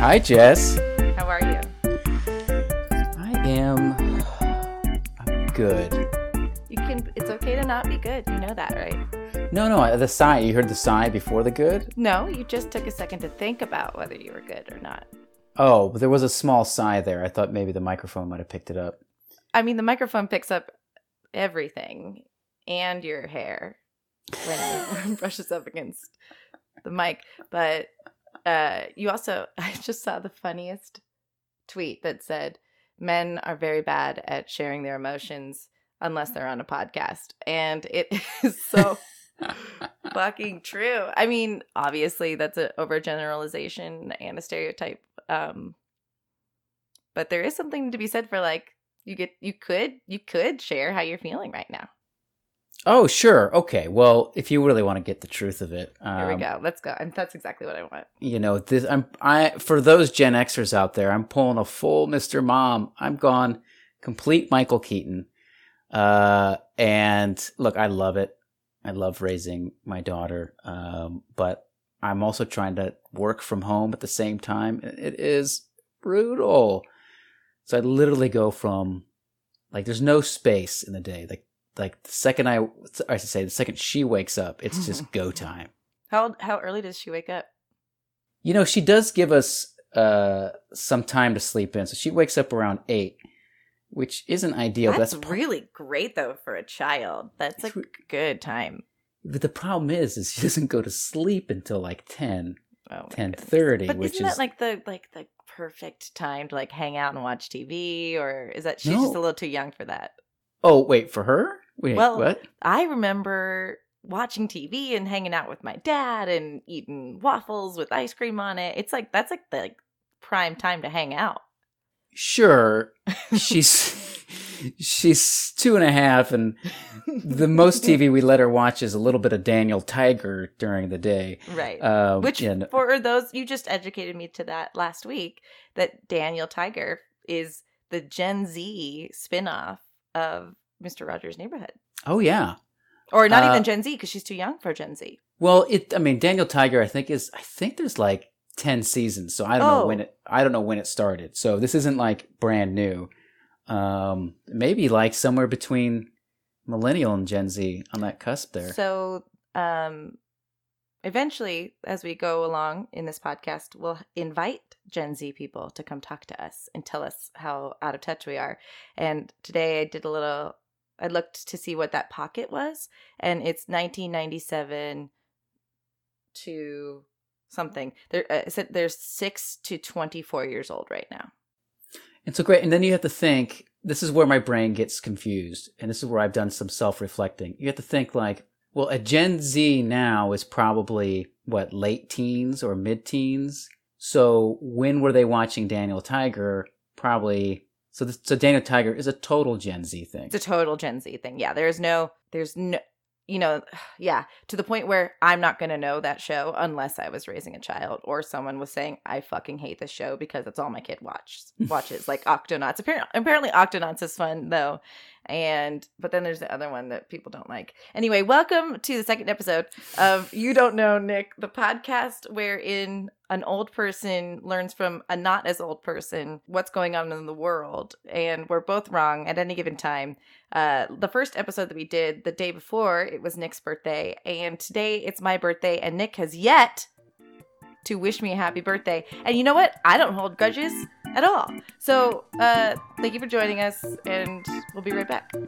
Hi, Jess. How are you? I am I'm good. You can. It's okay to not be good. You know that, right? No, no, the sigh. You heard the sigh before the good? No, you just took a second to think about whether you were good or not. Oh, but there was a small sigh there. I thought maybe the microphone might have picked it up. I mean, the microphone picks up everything and your hair when it brushes up against the mic. But uh, you also, I just saw the funniest tweet that said, "Men are very bad at sharing their emotions unless they're on a podcast," and it is so. fucking true. I mean, obviously that's an overgeneralization and a stereotype. Um but there is something to be said for like you get you could you could share how you're feeling right now. Oh, sure. Okay. Well, if you really want to get the truth of it, um, Here we go. Let's go. And that's exactly what I want. You know, this. I'm. I for those Gen Xers out there, I'm pulling a full Mr. Mom. I'm gone complete Michael Keaton. Uh, and look, I love it. I love raising my daughter, um, but I'm also trying to work from home at the same time. It is brutal. So I literally go from like there's no space in the day. Like like the second I I should say the second she wakes up, it's just go time. How how early does she wake up? You know, she does give us uh some time to sleep in. So she wakes up around 8, which isn't ideal. That's, that's really great though for a child. That's a good time. But the problem is, is she doesn't go to sleep until like 10, Oh my ten thirty, But which isn't is that like the like the perfect time to like hang out and watch TV, or is that she's No. just a little too young for that? oh wait for her. Wait, Well, what? I remember watching TV and hanging out with my dad and eating waffles with ice cream on it. It's like that's like the like, prime time to hang out. Sure, she's she's two and a half, and the most TV we let her watch is a little bit of Daniel Tiger during the day. right. Um, Which and- for those you just educated me to that last week that Daniel Tiger is the Gen Z spin-off of Mr. Rogers' Neighborhood. oh yeah. Or not Uh, even Gen Z because she's too young for Gen Z. Well, it. I mean, Daniel Tiger. I think is. I think there's like ten seasons, so I don't know Oh. when it. I don't know when it started. So this isn't like brand new. Um, maybe like somewhere between millennial and Gen Z on that cusp there. So, um, eventually, as we go along in this podcast, we'll invite Gen Z people to come talk to us and tell us how out of touch we are. And today I did a little, I looked to see what that pocket was, and it's 1997 to something. There, uh, said there's six to 24 years old right now. And so great. And then you have to think, this is where my brain gets confused. And this is where I've done some self reflecting. You have to think like, well, a Gen Z now is probably what, late teens or mid teens? So when were they watching Daniel Tiger? Probably. So, this, so Daniel Tiger is a total Gen Z thing. It's a total Gen Z thing. Yeah, there's no, there's no, you know, yeah, to the point where I'm not going to know that show unless I was raising a child or someone was saying, I fucking hate this show because that's all my kid watches, watches, like Octonauts. Apparently, apparently Octonauts is fun though. And, but then there's the other one that people don't like. Anyway, welcome to the second episode of You Don't Know, Nick, the podcast wherein an old person learns from a not as old person what's going on in the world. And we're both wrong at any given time. Uh, the first episode that we did the day before, it was Nick's birthday. And today it's my birthday, and Nick has yet to wish me a happy birthday. And you know what? I don't hold grudges at all. So uh, thank you for joining us, and we'll be right back.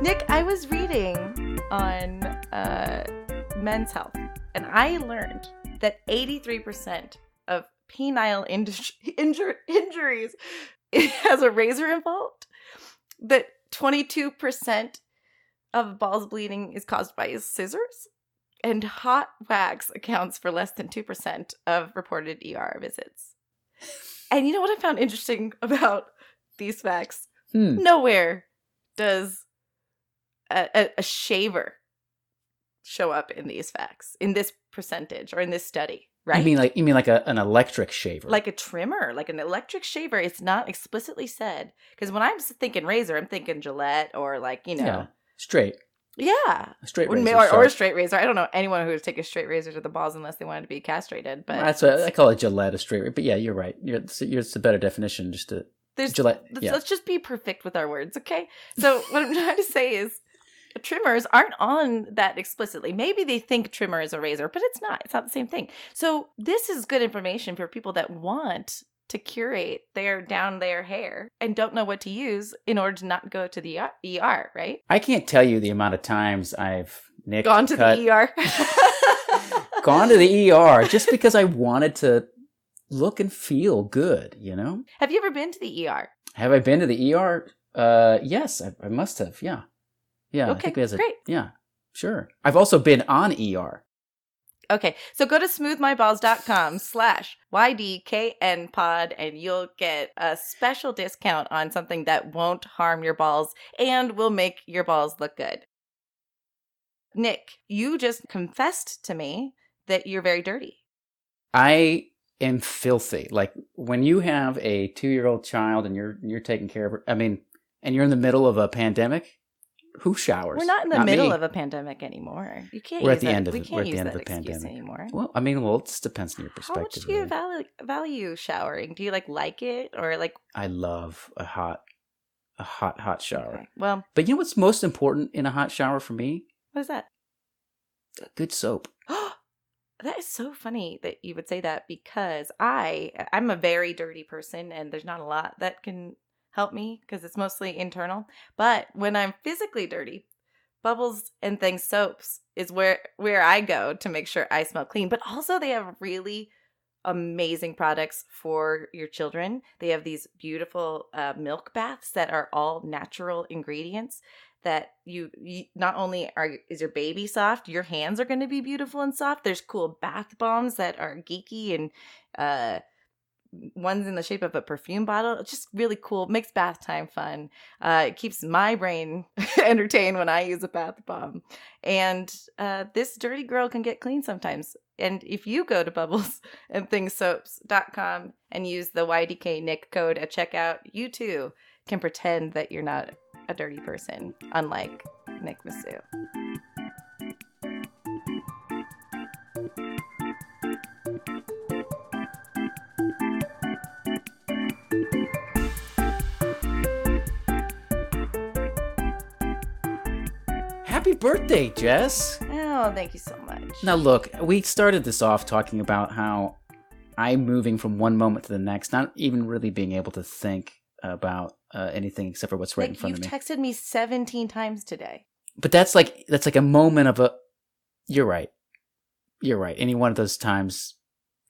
Nick, I was reading on uh, Men's Health, and I learned that 83% of penile inju- injur- injuries has a razor involved, that 22% of balls bleeding is caused by scissors, and hot wax accounts for less than 2% of reported ER visits. And you know what I found interesting about these facts? Hmm. Nowhere does a, a, a shaver show up in these facts, in this percentage or in this study. Right? You mean like you mean like a, an electric shaver? like a trimmer, like an electric shaver. It's not explicitly said because when I'm thinking razor, I'm thinking Gillette or like you know, yeah, straight, yeah, a straight razor. or, or a straight razor. I don't know anyone who would take a straight razor to the balls unless they wanted to be castrated. But That's what I call a Gillette, a straight. But yeah, you're right. You're, it's, it's a better definition. Just to there's Gillette. let's, Yeah, let's just be perfect with our words, okay? So what I'm trying to say is trimmers aren't on that explicitly. Maybe they think trimmer is a razor, but it's not. It's not the same thing. So this is good information for people that want to curate their down their hair and don't know what to use in order to not go to the ER, right? I can't tell you the amount of times I've nicked, Gone to cut, the ER. gone to the ER just because I wanted to look and feel good. You know, Have you ever been to the ER? have I been to the ER? Uh, yes, I, I must have. Yeah, yeah. Okay, think there's a, great. Yeah, sure. I've also been on ER. Okay, so go to smoothmyballs.com slash YDKN pod and you'll get a special discount on something that won't harm your balls and will make your balls look good. Nick, you just confessed to me that you're very dirty. I am filthy. Like when you have a two-year-old child and you're you're taking care of her. I mean, and you're in the middle of a pandemic. Who showers? We're not in the middle me. of a pandemic anymore. You can't We're at the that- end of we can't We're at the use end of the pandemic. anymore. Well, I mean, well, it just depends on your perspective. How much do you really. value, value showering? Do you like like it or like I love a hot, a hot, hot shower. okay. Well, But you know what's most important in a hot shower for me? what is that? Good soap. that is so funny that you would say that because I I'm a very dirty person and there's not a lot that can help me because it's mostly internal. But when I'm physically dirty, bubbles and things soaps is where where I go to make sure I smell clean. But also they have really amazing products for your children. They have these beautiful uh, milk baths that are all natural ingredients that you, you not only are is your baby soft, your hands are going to be beautiful and soft. There's cool bath bombs that are geeky and uh ones in the shape of a perfume bottle. It's just really cool. Makes bath time fun. Uh, it keeps my brain entertained when I use a bath bomb. And uh, this dirty girl can get clean sometimes. And if you go to bubbles and things soaps.com and use the YDK Nick code at checkout, you too can pretend that you're not a dirty person, unlike Nick Masu. Birthday, Jess. Oh, thank you so much. Now, look, we started this off talking about how I'm moving from one moment to the next, not even really being able to think about uh, anything except for what's right in front of me. You texted me 17 times today. but that's like that's like a moment of a. You're right. You're right. Any one of those times,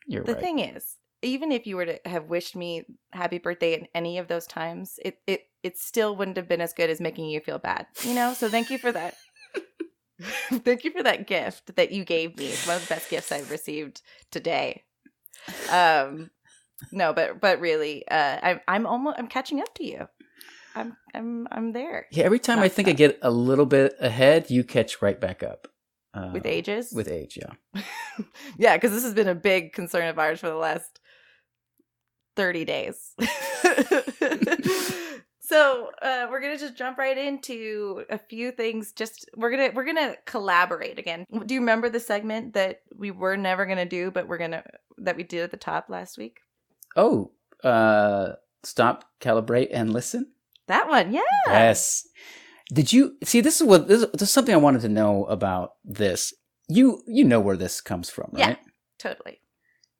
you're The right. thing is, even if you were to have wished me happy birthday at any of those times, it it it still wouldn't have been as good as making you feel bad. You know? So thank you for that. thank you for that gift that you gave me. It's one of the best gifts I've received today. Um no, but but really, uh I'm I'm almost I'm catching up to you. I'm I'm I'm there. yeah, every time I Not think I get a little bit ahead, you catch right back up. Uh, With ages? With age, yeah. yeah, because this has been a big concern of ours for the last 30 days. so uh, we're gonna just jump right into a few things. Just we're gonna we're gonna collaborate again. Do you remember the segment that we were never gonna do, but we're gonna that we did at the top last week? Oh, uh, stop, calibrate, and listen. That one, yeah. Yes. Did you see? This is what this, this is something I wanted to know about. This you you know where this comes from, Yeah. right? Totally.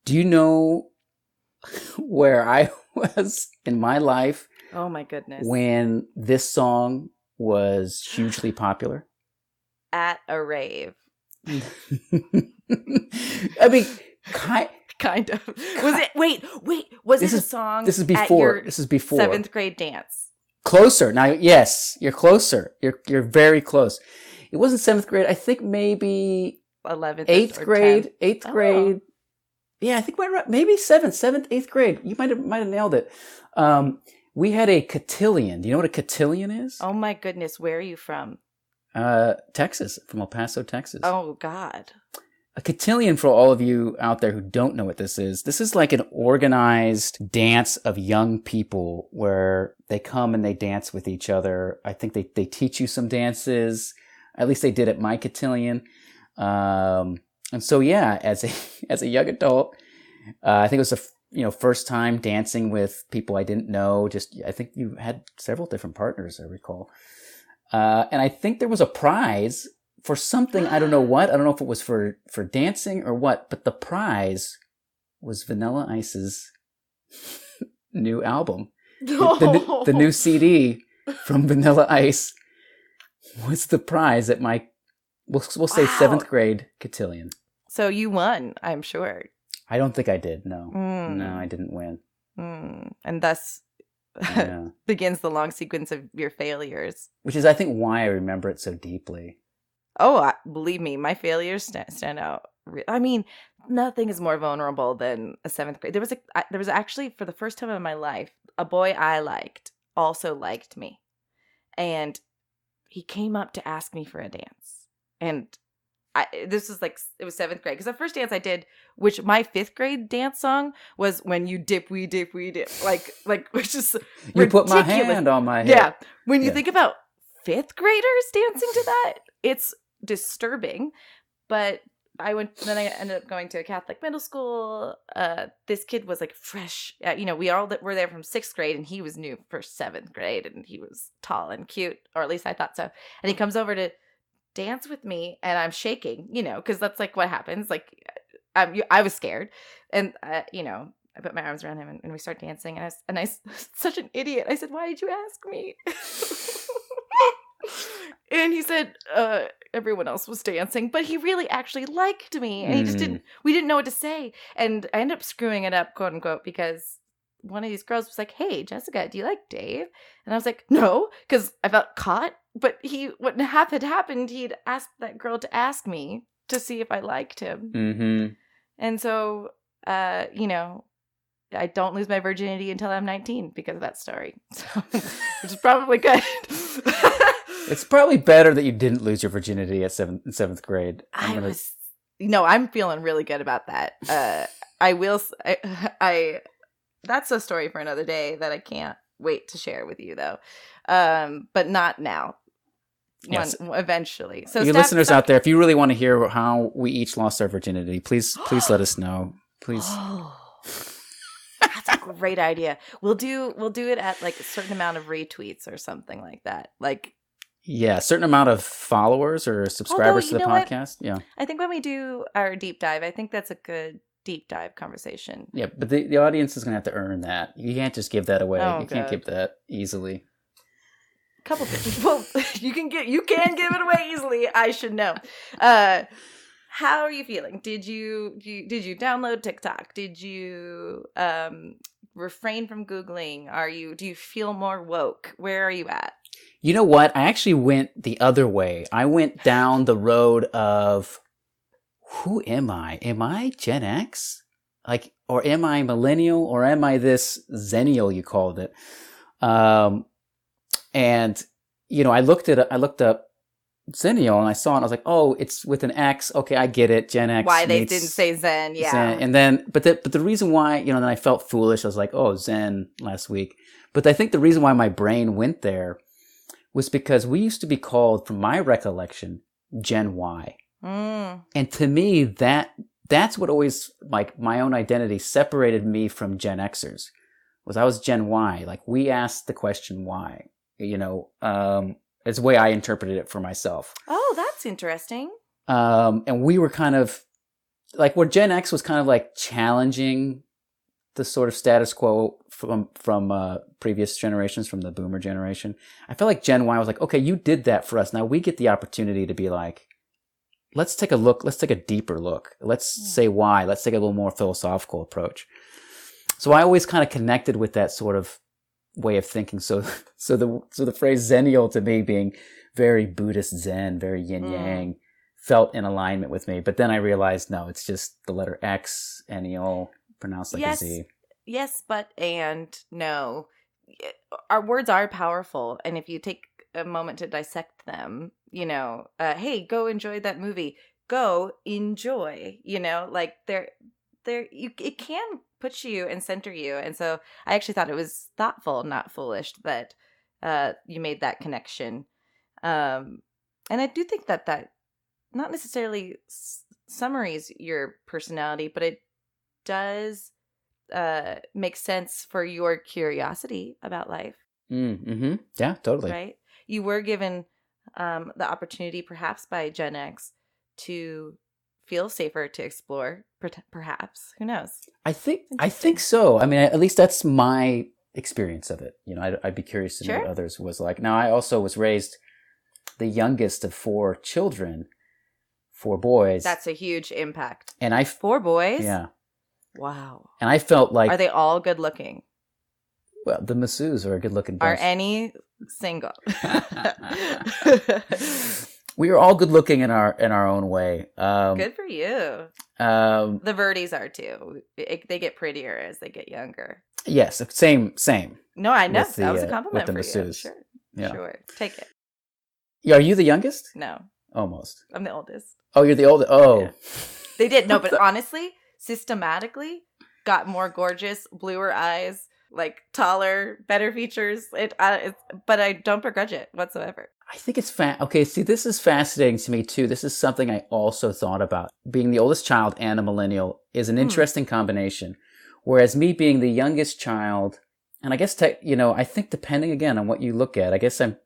Do you know where I was in my life Oh my goodness. when this song was hugely popular? At a rave, I mean, kind. kind of. Was it? Wait, wait. Was This it a song? This is before. This is before. seventh grade dance. Closer now. Yes, you're closer. You're you're very close. It wasn't seventh grade. I think maybe 11th eighth grade. 10th. Eighth Oh. grade. Yeah, I think maybe seventh, seventh, eighth grade. You might have might have nailed it. Um, we had a cotillion. Do you know what a cotillion is? Oh my goodness, where are you from? Uh, Texas, from El Paso, Texas. Oh God. A cotillion, for all of you out there who don't know what this is, this is like an organized dance of young people where they come and they dance with each other. I think they, they teach you some dances. At least they did at my cotillion. Um, and so, yeah, as a, as a young adult, uh, I think it was a you know first time dancing with people I didn't know. Just I think you had several different partners, I recall. Uh, and I think there was a prize for something I don't know what. I don't know if it was for for dancing or what, but the prize was Vanilla Ice's new album. The, the, the new CD from Vanilla Ice was the prize at my we'll we'll say Wow. seventh grade cotillion. So you won, I'm sure. I don't think I did. No, Mm. no, I didn't win. Mm. And thus Yeah. begins the long sequence of your failures. Which is, I think, why I remember it so deeply. Oh, I, believe me, my failures stand, stand out. I mean, nothing is more vulnerable than a seventh grade. There was a, I, there was actually for the first time in my life, a boy I liked also liked me, and he came up to ask me for a dance. And I, this was like it was seventh grade because the first dance I did, which my fifth grade dance song was "When You Dip, We Dip, We Dip," like like which is You put my hand on my head. Yeah. When you Yeah. think about fifth graders dancing to that, it's disturbing. But I went, then I ended up going to a Catholic middle school. Uh, this kid was like fresh. Uh, you know, we all that were there from sixth grade, and he was new for seventh grade, and he was tall and cute, or at least I thought so. And he comes over to dance with me, and I'm shaking, you know, because that's like what happens. Like, um, you- I was scared, and uh, you know, I put my arms around him and, and we start dancing. And I, was, and I, such an idiot. I said, "Why did you ask me?" and he said, uh, "Everyone else was dancing, but he really actually liked me, and he just Mm. didn't. We didn't know what to say, and I ended up screwing it up, quote unquote, because." One of these girls was like, "Hey, Jessica, do you like Dave?" And I was like, "No," because I felt caught. But he, what half had happened, he'd asked that girl to ask me to see if I liked him. Mm-hmm. And so, uh, you know, I don't lose my virginity until I'm 19 because of that story. So, which is probably good. It's probably better that you didn't lose your virginity at seventh seventh grade. I'm I gonna- was, no, I'm feeling really good about that. Uh, I will, I, that's a story for another day that I can't wait to share with you though. Um, but not now. Yes. One, eventually. So you listeners out there, if you really want to hear how we each lost our virginity, please please let us know. Please. Oh, that's a great idea. We'll do we'll do it at like a certain amount of retweets or something like that. Like Yeah, a certain amount of followers or subscribers you to the know what? podcast. Yeah. I think when we do our deep dive, I think that's a good deep dive conversation. Yeah, but the, the audience is going to have to earn that. You can't just give that away. Oh, you can't give that easily. Couple things. Well, you can get you can give it away easily. I should know. Uh how are you feeling? Did you, you did you download TikTok? Did you um refrain from googling? Are you do you feel more woke? Where are you at? You know what? I actually went the other way. I went down the road of who am I? Am I Gen X? Like, or am I millennial? Or am I this Xennial you called it? Um, and you know, I looked at I looked up Xennial and I saw it. And I was like, oh, it's with an X. Okay, I get it. Gen X. Why they didn't say Zen? Yeah. Zen. And then, but the but the reason why you know, then I felt foolish. I was like, oh, Zen last week. But I think the reason why my brain went there was because we used to be called, from my recollection, Gen Y. Mm. And to me, that that's what always like my own identity separated me from Gen Xers. Was I was Gen Y. Like we asked the question why. You know, um, it's the way I interpreted it for myself. Oh, that's interesting. Um, and we were kind of like where Gen X was kind of like challenging the sort of status quo from from uh, previous generations, from the Boomer generation. I felt like Gen Y was like, okay, you did that for us. Now we get the opportunity to be like, let's take a look. Let's take a deeper look. Let's Hmm. say why. Let's take a little more philosophical approach. So I always kind of connected with that sort of way of thinking. So so the so the phrase Zennial to me being very Buddhist Zen, very yin Mm. yang, felt in alignment with me. But then I realized no, it's just the letter X, Ennial, pronounced like Yes. a Z. Yes, but and no. Our words are powerful, and if you take a moment to dissect them, you know, uh, hey, go enjoy that movie. go enjoy you know like there there you it can put you and center you and so i actually thought it was thoughtful not foolish that uh you made that connection um and i do think that that not necessarily s- summaries your personality but it does uh make sense for your curiosity about life Mm, hmm Yeah, totally. right? You were given um, the opportunity, perhaps by Gen X, to feel safer to explore. Perhaps who knows? I think I think so. I mean, at least that's my experience of it. You know, I'd, I'd be curious to know Sure. what others was like. Now, I also was raised the youngest of four children, four boys, That's a huge impact. and i Four boys. yeah, Wow. and I felt like Are they all good looking? well, the Masus are a good-looking Are any single? we are all good-looking in our in our own way. Um, good for you. um, The Verdies are too. It- they get prettier as they get younger. yes, same, same. No, I know the, that was a uh, compliment the for you. Sure, Yeah. sure. Take it. Yeah, Are you the youngest? No, Almost. I'm the oldest. Oh, you're the oldest. Oh, Yeah. They did no, but honestly, systematically got more gorgeous, bluer eyes, like taller, better features. It, uh, it's, but I don't begrudge it whatsoever. I think it's fa- okay. See, this is fascinating to me too. This is something I also thought about. Being the oldest child and a millennial is an Hmm. interesting combination. Whereas me being the youngest child, and I guess te- you know, I think depending again on what you look at, I guess I'm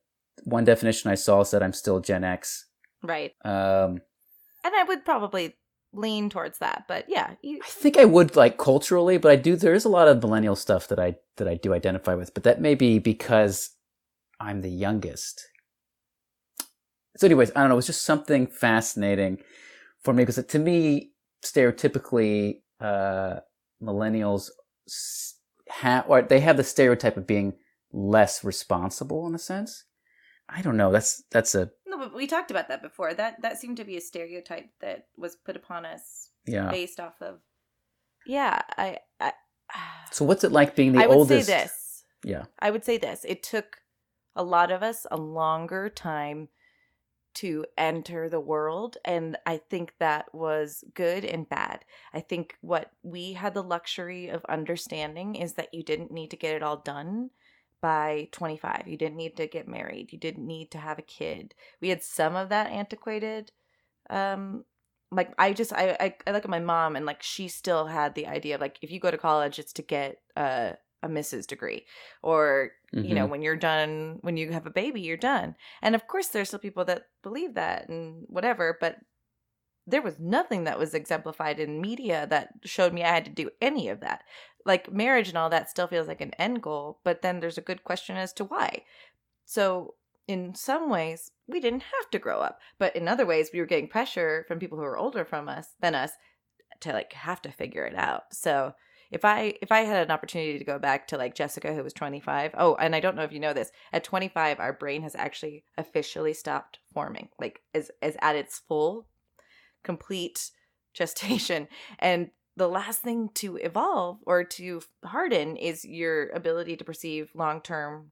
one definition I saw said I'm still Gen X. Right, Um, and I would probably lean towards that. But yeah, you, I think I would like culturally, but I do. There is a lot of millennial stuff that I that I do identify with, but that may be because I'm the youngest. So, anyways, I don't know. It was just something fascinating for me because to me, stereotypically, uh, millennials have or they have the stereotype of being less responsible in a sense. I don't know. That's that's a but we talked about that before. That that seemed to be a stereotype that was put upon us yeah. based off of. Yeah, I. I So, what's it like being the I would oldest? say this. Yeah. I would say this. It took a lot of us a longer time to enter the world. And I think that was good and bad. I think what we had the luxury of understanding is that you didn't need to get it all done by 25. You didn't need to get married. You didn't need to have a kid. We had some of that antiquated um like I just I, I I look at my mom and like she still had the idea of like if you go to college it's to get a a Mrs. degree or you know Mhm. when you're done when you have a baby you're done and of course there's still people that believe that and whatever but there was nothing that was exemplified in media that showed me i had to do any of that like marriage and all that still feels like an end goal but then there's a good question as to why so in some ways we didn't have to grow up but in other ways we were getting pressure from people who were older from us than us to like have to figure it out so if I if I had an opportunity to go back to like Jessica who was 25. Oh, and I don't know if you know this. At 25 our brain has actually officially stopped forming. Like is is at its full complete gestation and the last thing to evolve or to harden is your ability to perceive long-term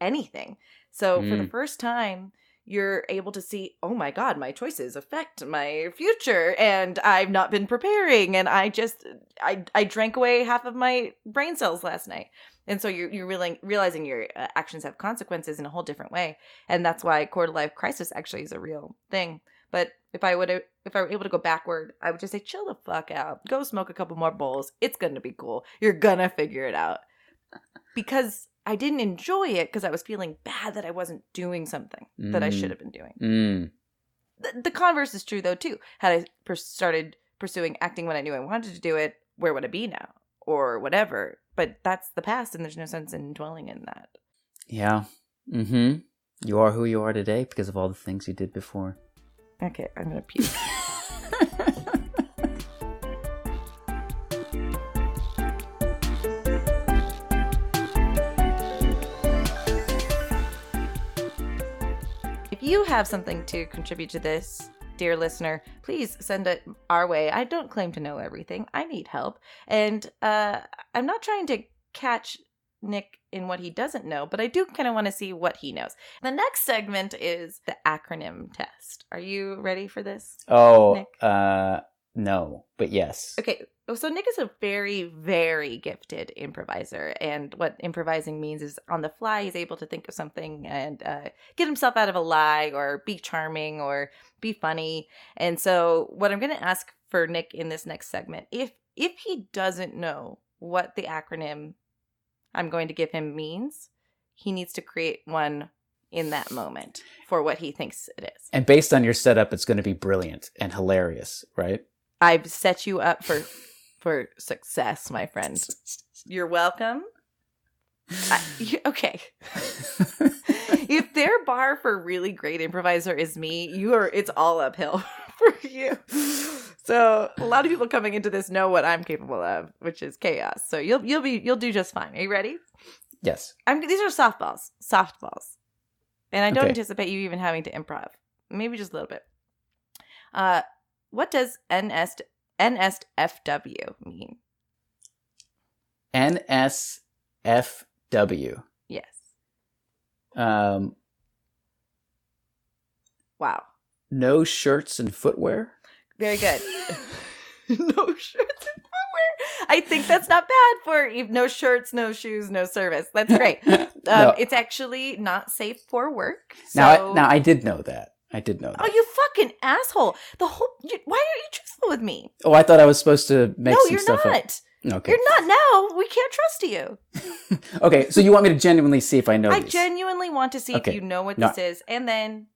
anything. So for the Mm. first time you're able to see, oh my God, my choices affect my future, and I've not been preparing, and I just I I drank away half of my brain cells last night, and so you're you're realizing realizing your uh, actions have consequences in a whole different way, and that's why quarter life crisis actually is a real thing. But if I would if I were able to go backward, I would just say chill the fuck out, go smoke a couple more bowls. It's gonna be cool. You're gonna figure it out because I didn't enjoy it because I was feeling bad that I wasn't doing something that I Mm. should have been doing. Mm. The, the converse is true though too. Had I pers- started pursuing acting when I knew I wanted to do it, where would I be now, or whatever? But that's the past, and there's no sense in dwelling in that. Yeah. Mm-hmm. You are who you are today because of all the things you did before. Okay, I'm gonna puke. If you have something to contribute to this, dear listener, please send it our way. I don't claim to know everything. I need help. And uh, I'm not trying to catch Nick in what he doesn't know, but I do kind of want to see what he knows. The next segment is the acronym test. Are you ready for this? Oh, Nick? uh, no, but yes. Okay, so Nick is a very, very gifted improviser, and what improvising means is on the fly, he's able to think of something and uh, get himself out of a lie, or be charming, or be funny. And so, what I'm going to ask for Nick in this next segment, if if he doesn't know what the acronym I'm going to give him means, he needs to create one in that moment for what he thinks it is. And based on your setup, it's going to be brilliant and hilarious, right? I've set you up for for success, my friend. You're welcome. I, you, okay. their bar for really great improviser is me, you are it's all uphill for you. So a lot of people coming into this know what I'm capable of, which is chaos. So you'll you'll be you'll do just fine. Are you ready? yes. I'm these are softballs, softballs, and I don't Okay. anticipate you even having to improv. Maybe just a little bit. Uh, what does NS NSFW mean? NSFW. Yes. Um, Wow. no shirts and footwear. Very good. no shirts and footwear. I think that's not bad for no shirts, no shoes, no service. That's great. Um, No. It's actually not safe for work. So. Now, I, now I did know that. I did know that. Oh, you fucking asshole! The whole. You, why are you truthful with me? Oh, I thought I was supposed to make no, some you're stuff not. up. Okay. You're not now. We can't trust you. Okay, so you want me to genuinely see if I know I these? genuinely want to see Okay. if you know what No. this is, and then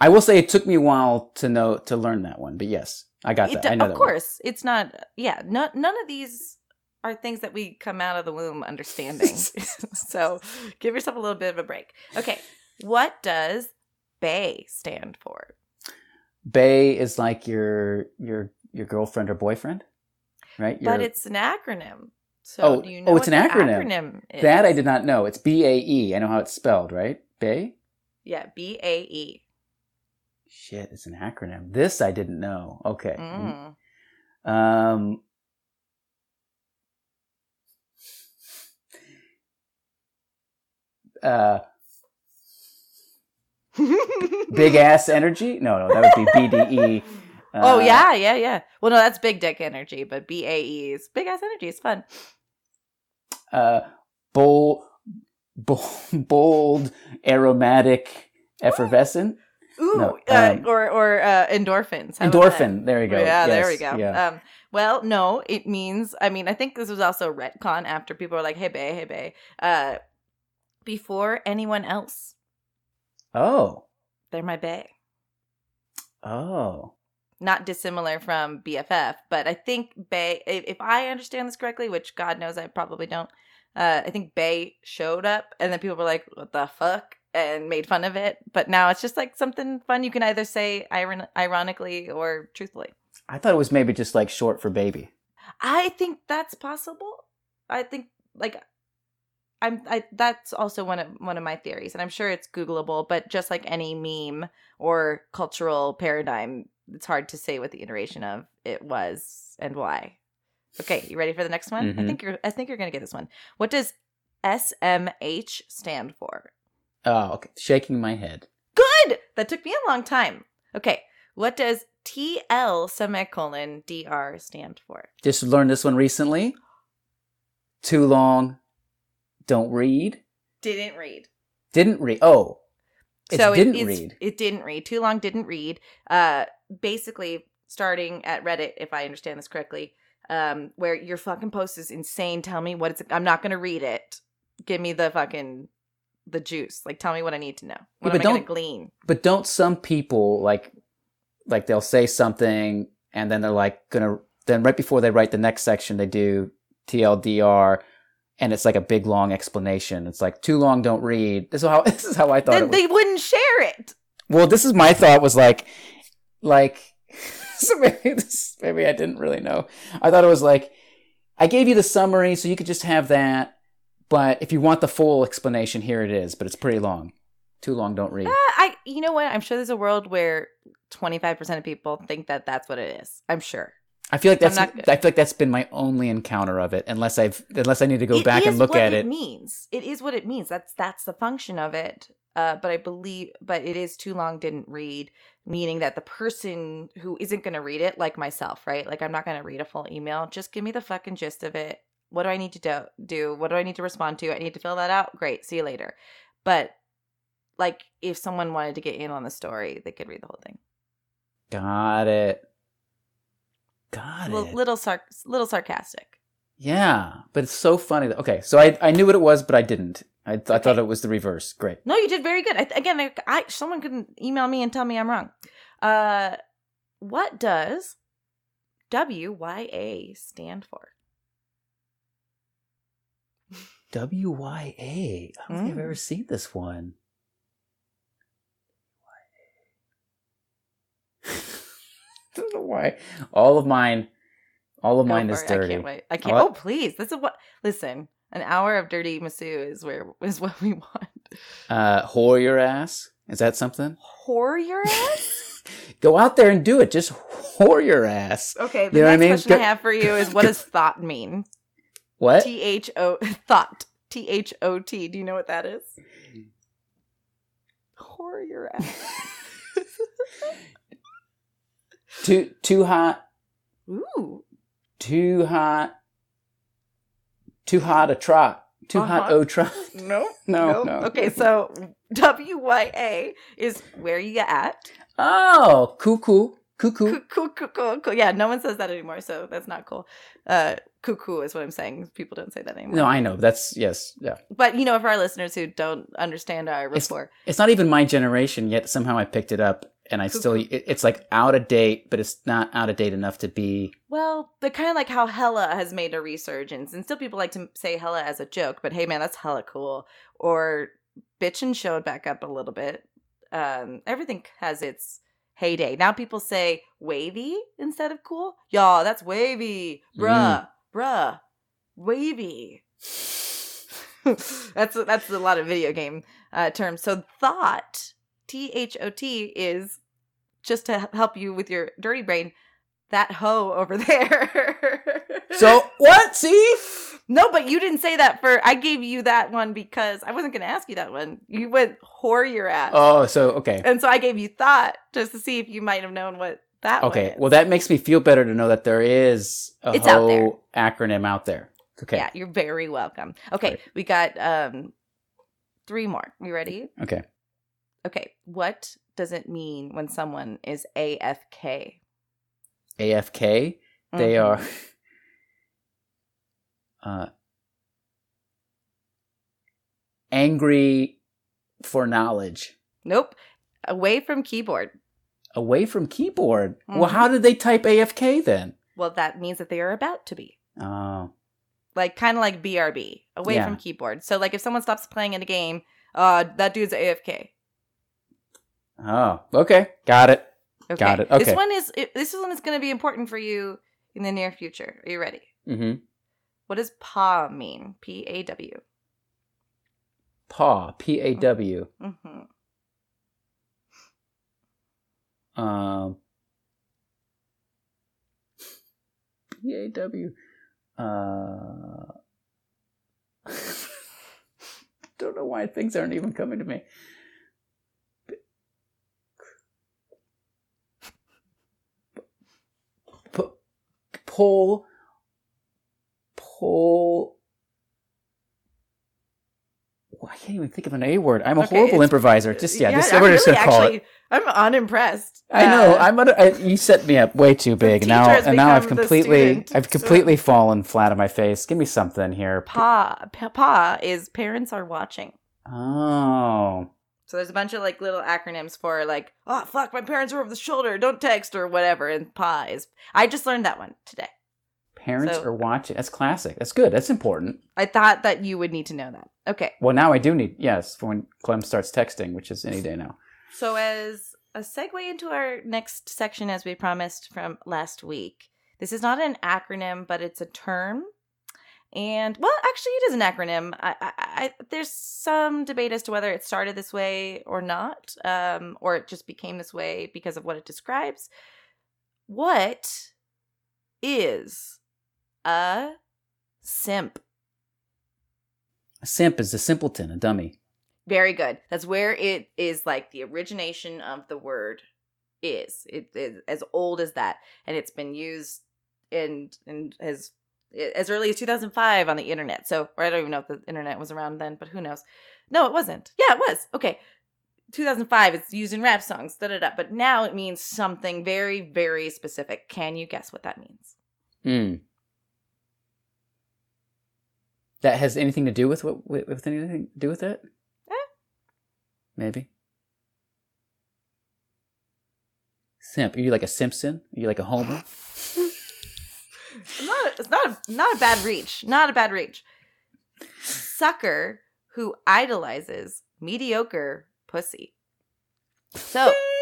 I will say it took me a while to know to learn that one, but yes, I got it, that. I know of that one. course it's not. Yeah, no, none of these are things that we come out of the womb understanding. so give yourself a little bit of a break. Okay, what does BAE stand for? Bae is like your your your girlfriend or boyfriend, right? but it's an acronym. So Oh, do you oh, know oh, it's what an acronym. acronym is? that I did not know. It's B A E. I know how it's spelled, right? Bae. Yeah, B A E. Shit, it's an acronym. This I didn't know. Okay. Mm. Um. Uh, big ass energy? No, no, that would be BDE. oh Uh, yeah, yeah, yeah. Well, no, that's big dick energy, but B A E is big ass energy. It's fun. Uh, bold, bold, bold, aromatic, effervescent. Ooh, No, uh, um, or or uh, endorphins. How? Endorphin. There you go. Yeah, there we go. Yeah. Um, well, no, it means. I mean, I think this was also retcon after people were like, "Hey, bae, hey, bae." Uh, before anyone else, oh. they're my bae. Oh. Not dissimilar from BFF, but I think Bae. If, if I understand this correctly, which God knows I probably don't, uh, I think Bae showed up, and then people were like, "What the fuck?" And made fun of it. But now it's just like something fun. You can either say iron- ironically or truthfully. I thought it was maybe just like short for baby. I think that's possible. I think like I'm I that's also one of one of my theories and I'm sure it's googleable but just like any meme or cultural paradigm it's hard to say what the iteration of it was and why. Okay, you ready for the next one? I Mhm. think you're I think you're going to get this one. What does SMH stand for? Oh, okay. Shaking my head. Good. That took me a long time. Okay. What does TL semicolon DR stand for? Just learned this one recently. Too long. Don't read. Didn't read. Didn't read. Oh, it so didn't it, it's- read. It didn't read. Too long didn't read. Uh, basically, starting at Reddit, if I understand this correctly, um, where your fucking post is insane. Tell me what it's. I'm not gonna read it. Give me the fucking the juice. Like, tell me what I need to know. What but am I gonna don't- glean? But don't some people like, like they'll say something and then they're like gonna. Then right before they write the next section, they do TLDR, and it's like a big long explanation. It's like too long, don't read. This is how this is how I thought. it Then they wouldn't share it. Well, this is my thought was like, like, so maybe this, maybe I didn't really know. I thought it was like, I gave you the summary so you could just have that, but if you want the full explanation, here it is. But it's pretty long. Too long, don't read. Uh, I. You know what? I'm sure there's a world where 25 percent of people think that that's what it is. I'm sure. I feel like that's I feel like that's been my only encounter of it, unless I've unless I need to go It back and is look what at it. means it is what it means that's that's the function of it uh, but i believe but it is too long didn't read meaning that the person who isn't going to read it like myself right like i'm not going to read a full email just give me the fucking gist of it what do i need to do, do what do i need to respond to i need to fill that out great see you later but like if someone wanted to get in on the story they could read the whole thing Got it. Got little it. little, sar- little sarcastic Yeah, but it's so funny. That, okay, so I I knew what it was, but I didn't. I, th- I thought it was the reverse. Great. No, you did very good. I, th- again, I, I someone could email me and tell me I'm wrong. Uh, what does WYA stand for? W Y A. I don't think I've Mm. ever seen this one. I don't know why. All of mine, all of Go mine is it. dirty. I can't wait. I can't. Oh, Oh, please. This is what. Listen, an hour of dirty Masu is where is what we want. Uh, whore your ass. Is that something? Whore your ass. Go out there and do it. Just whore your ass. Okay. The You know what I next mean? question Go- I have for you is what does thot mean? What? T H O thot. T H O T. Do you know what that is? Whore your ass. Too too hot. Ooh. Too hot. Too hot a trot. Too hot Uh-huh. o trot. No. No, Nope. no. Okay, so WYA is where you at. Oh, cuckoo, cuckoo. Cool, cool, cool. Yeah, no one says that anymore, so that's not cool. Uh, cuckoo is what I'm saying. People don't say that anymore. No, I know. That's yes, yeah. But you know, for our listeners who don't understand our It's- rapport, It's not even my generation yet. Somehow I picked it up, and I still. It, it's like out of date, but it's not out of date enough to be. well, they're kind of like how Hella has made a resurgence, and still people like to say Hella as a joke. But hey, man, that's hella cool. Or bitchin' showed back up a little bit. Um, everything has its heyday. Now people say wavy instead of cool. Y'all, that's wavy, bruh, bruh, wavy. that's that's a lot of video game uh, terms. So thot, T H O T, is just to help you with your dirty brain. That hoe over there. So what? See? No, but you didn't say that for. I gave you that one because I wasn't going to ask you that one. You went whore your ass, Oh, so okay, and so I gave you thot just to see if you might have known what that. okay. Well, that makes me feel better to know that there is a It's out whole acronym out there. Okay. Yeah, you're very welcome. Okay, Great. we got um three more. You ready? Okay. Okay, what does it mean when someone is AFK? AFK. They Mhm. are. Uh, angry for knowledge. Nope. Away from keyboard. Away from keyboard. Well, Mhm. how did they type AFK then? Well, that means that they are about to be. Oh, Like kind of like BRB, away Yeah. from keyboard. So like if someone stops playing in a game, uh that dude's AFK. oh, okay, got it. Okay. Got it. Okay. This one is this one is going to be important for you in the near future. Are you ready? Mm-hmm. What does paw mean? P A W. Paw. P A W. Mhm. Um. P A W. Uh. Don't know why things aren't even coming to me. P-. Pull. Well, I can't even think of an A word. I'm a Okay, horrible improviser. Just yeah, this, I'm we're just gonna call actually, it. I'm unimpressed. I know. Uh, I'm. Under, I, you set me up way too big. Now and now I've completely, student, I've completely fallen flat on my face. Give me something here. Pa, pa, pa is parents are watching. Oh, So there's a bunch of like little acronyms for like, oh fuck, my parents are over the shoulder, don't text or whatever. And pa is. I just learned that one today. Parents So- are watching. That's classic. That's good. That's important. I thought that you would need to know that. Okay. Well, now I do need yes for when Clem starts texting, which is any day now. So as a segue into our next section, as we promised from last week, this is not an acronym, but it's a term. And well, actually, it is an acronym. I, I, I, there's some debate as to whether it started this way or not, um, or it just became this way because of what it describes. What is a simp. A simp is a simpleton, a dummy. Very good. That's where it is like the origination of the word is. It is as old as that, and it's been used in and as as early as 2005 on the internet. So, or I don't even know if the internet was around then, but who knows? No, it wasn't. Yeah, it was. Okay. 2005 it's used in rap songs da da da but now it means something very very specific can you guess what that means Hmm. That has anything to do with what with, with anything to do with it? Eh. Maybe. Simp. Are you like a Simpson? Are you like a Homer? it's not it's not a, not a bad reach not a bad reach sucker who idolizes mediocre pussy so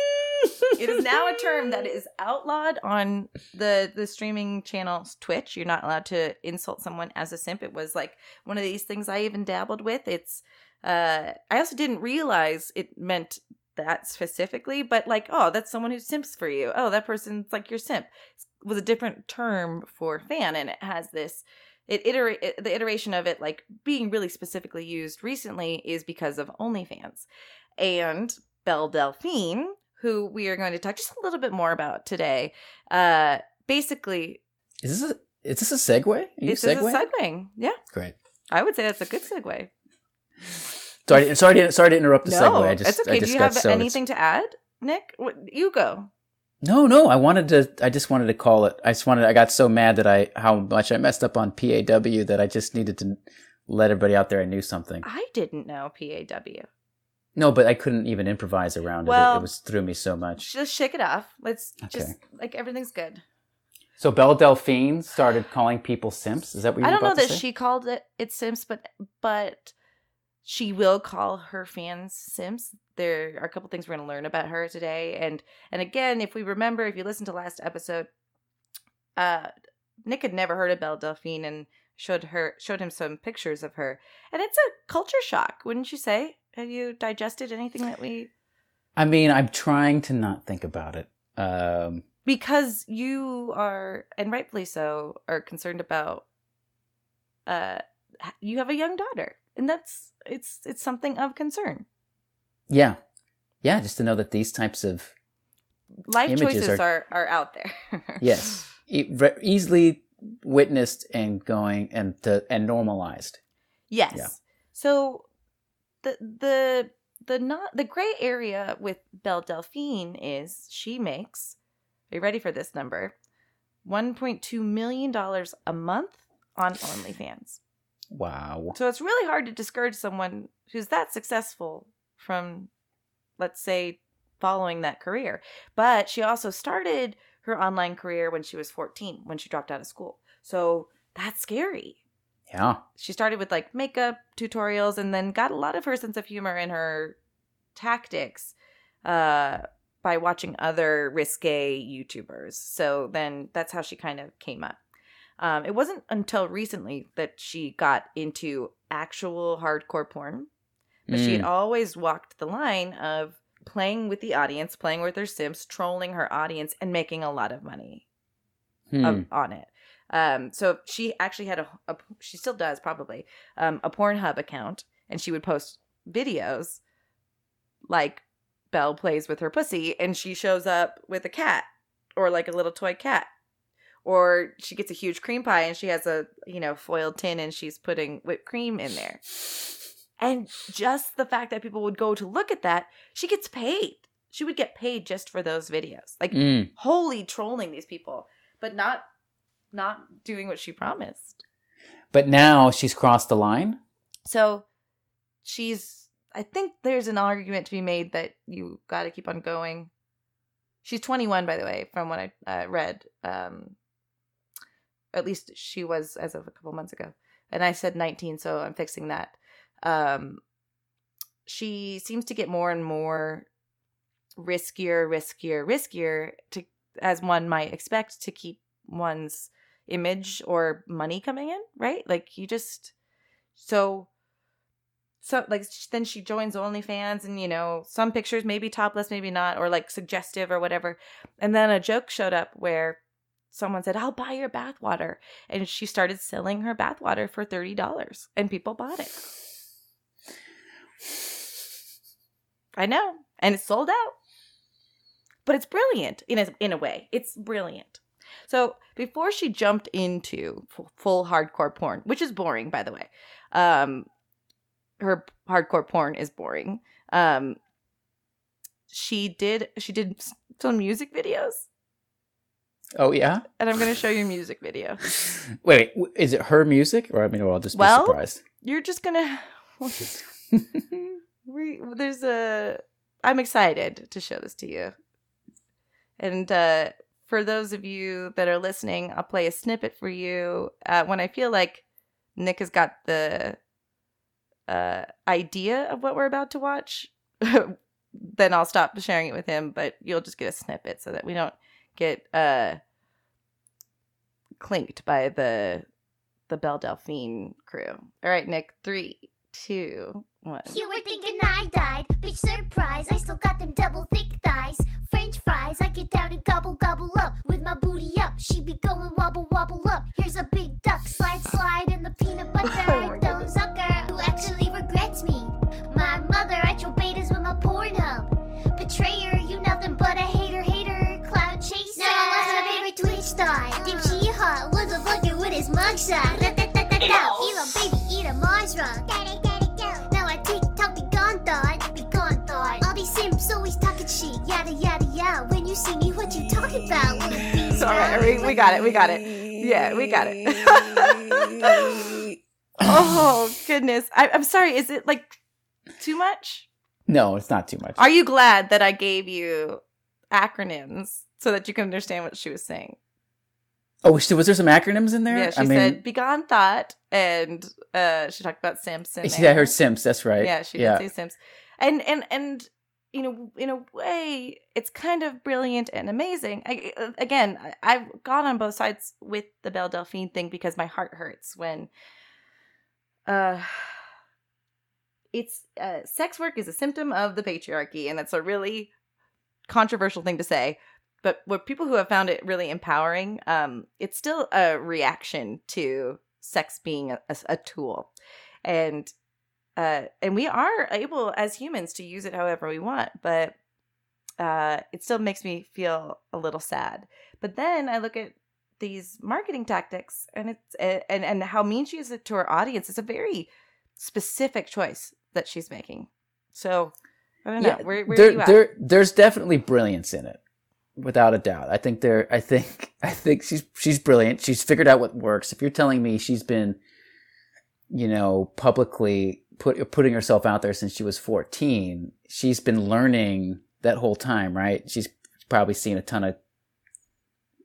it is now a term that is outlawed on the the streaming channels twitch. You're not allowed to insult someone as a simp. It was like one of these things i even dabbled with. It's uh i also didn't realize it meant that specifically but like oh that's someone who simps for you. Oh that person's like your simp. It was a different term for fan and it has this it iterate the iteration of it like being really specifically used recently is because of OnlyFans. And Belle Delphine, who we are going to talk just a little bit more about today. Uh, basically, Is this a is this a segue? Are you this is a segueing? segueing. Yeah, Great. I would say that's a good segue. Sorry, sorry, to, sorry to interrupt the no, segue. I just, it's okay. I Do you have so anything to add, Nick? You go. No, no. I wanted to. I just wanted to call it. I just wanted. I got so mad that I how much I messed up on PAW that I just needed to let everybody out there I knew something. I didn't know PAW. No, but I couldn't even improvise around it. Well- It, it was threw me so much. Just shake it off. Let's just like everything's good. So Belle Delphine started calling people simps. Is that what you I don't know that say? she called it it Sims, but but she will call her fans Sims. There are a couple things we're going to learn about her today, and and again, if we remember, if you listen to last episode, uh, Nick had never heard of Belle Delphine and showed her showed him some pictures of her, and it's a culture shock, wouldn't you say? Have you digested anything that we? I mean, I'm trying to not think about it. Um, because you are and rightfully so are concerned about uh you have a young daughter and that's it's it's something of concern yeah, yeah. Just to know that these types of life choices are- are, are out there yes, e- re- easily witnessed and going and to, and normalized. yes Yeah. so the the the not the gray area with Belle Delphine is she makes are you ready for this number 1.2 million dollars a month on OnlyFans Wow. So it's really hard to discourage someone who's that successful from, let's say, following that career. But she also started her online career when she was 14, when she dropped out of school. So that's scary. Yeah. She started with like makeup tutorials and then got a lot of her sense of humor and her tactics uh, by watching other risque YouTubers. So then that's how she kind of came up. Um, it wasn't until recently that she got into actual hardcore porn, but she had Mm. always walked the line of playing with the audience, playing with her sims, trolling her audience, and making a lot of money Hmm. of, on it. Um, so she actually had a, a she still does probably um, a Pornhub account, and she would post videos like Belle plays with her pussy, and she shows up with a cat or like a little toy cat, or she gets a huge cream pie and she has a you know foiled tin and she's putting whipped cream in there. And just the fact that people would go to look at that, she gets paid. She would get paid just for those videos. Like Mm. wholly trolling these people, but not not doing what she promised. But now she's crossed the line. So she's I think there's an argument to be made that you got to keep on going. She's 21 by the way from what I uh, read. Um at least she was as of a couple months ago. And I said 19 so I'm fixing that. Um she seems to get more and more riskier, riskier, riskier to as one might expect to keep one's image or money coming in, right? Like you just so so like then she joins OnlyFans and you know some pictures maybe topless, maybe not, or like suggestive or whatever. And then a joke showed up where someone said, "I'll buy your bathwater," and she started selling her bathwater for thirty dollars, and people bought it. I know, and it's sold out. But it's brilliant in a in a way. It's brilliant. So before she jumped into full, full hardcore porn, which is boring, by the way, um, her hardcore porn is boring. Um, she did she did some music videos, Oh yeah. and I'm going to show you a music video. Wait, wait, is it her music, or I mean, well, I'll just be surprised. You're just gonna. we there's a. I'm excited to show this to you, and uh, for those of you that are listening, I'll play a snippet for you uh, when I feel like Nick has got the uh, idea of what we're about to watch. then I'll stop sharing it with him, but you'll just get a snippet so that we don't get uh clinked by the the Belle Delphine crew. All right, Nick, three, two, one. You were thinking I died, bitch surprise, I still got them double thick thighs. French fries, I get down and gobble gobble up with my booty up. She be going wobble wobble up. Here's a big duck, slide slide in the peanut butter. Oh my Don't sucker who actually regrets me. My mother, I troll betas with my Pornhub. Betrayer, you nothing but a hater, hater, cloud chaser. Now I lost my favorite Twitch star. Think she hot, was a fucker with his mugshot. Da, da, da, da, da. Elon, baby, eat a Mars rock. Always talking shit, yada yada yada. When you see me, what you talking about? Little bees, All right, we, we got it, we got it. Yeah, we got it. oh goodness, I, I'm sorry. Is it like too much? no, it's not too much. Are you glad that I gave you acronyms so that you can understand what she was saying? oh, was was there some acronyms in there? Yeah, she I mean, said "begone thot," and uh, she talked about Simpson. yeah, I heard Simps. That's right. Yeah, she yeah. did say Sims. And and and you know, in a way, it's kind of brilliant and amazing. I, uh, again, I- I've gone on both sides with the Belle Delphine thing because my heart hurts when uh it's uh, sex work is a symptom of the patriarchy, and that's a really controversial thing to say. But what people who have found it really empowering, um, it's still a reaction to sex being a, a- a tool, and uh, and we are able as humans to use it however we want, but uh, it still makes me feel a little sad. But then I look at these marketing tactics, and it's and and how mean she is to her audience. It's a very specific choice that she's making. So I don't know. Where where there, are you at? there, there's definitely brilliance in it, without a doubt. I think there. I think. I think she's she's brilliant. She's figured out what works. If you're telling me she's been, you know, publicly put putting herself out there since she was 14, she's been learning that whole time, right? She's probably seen a ton of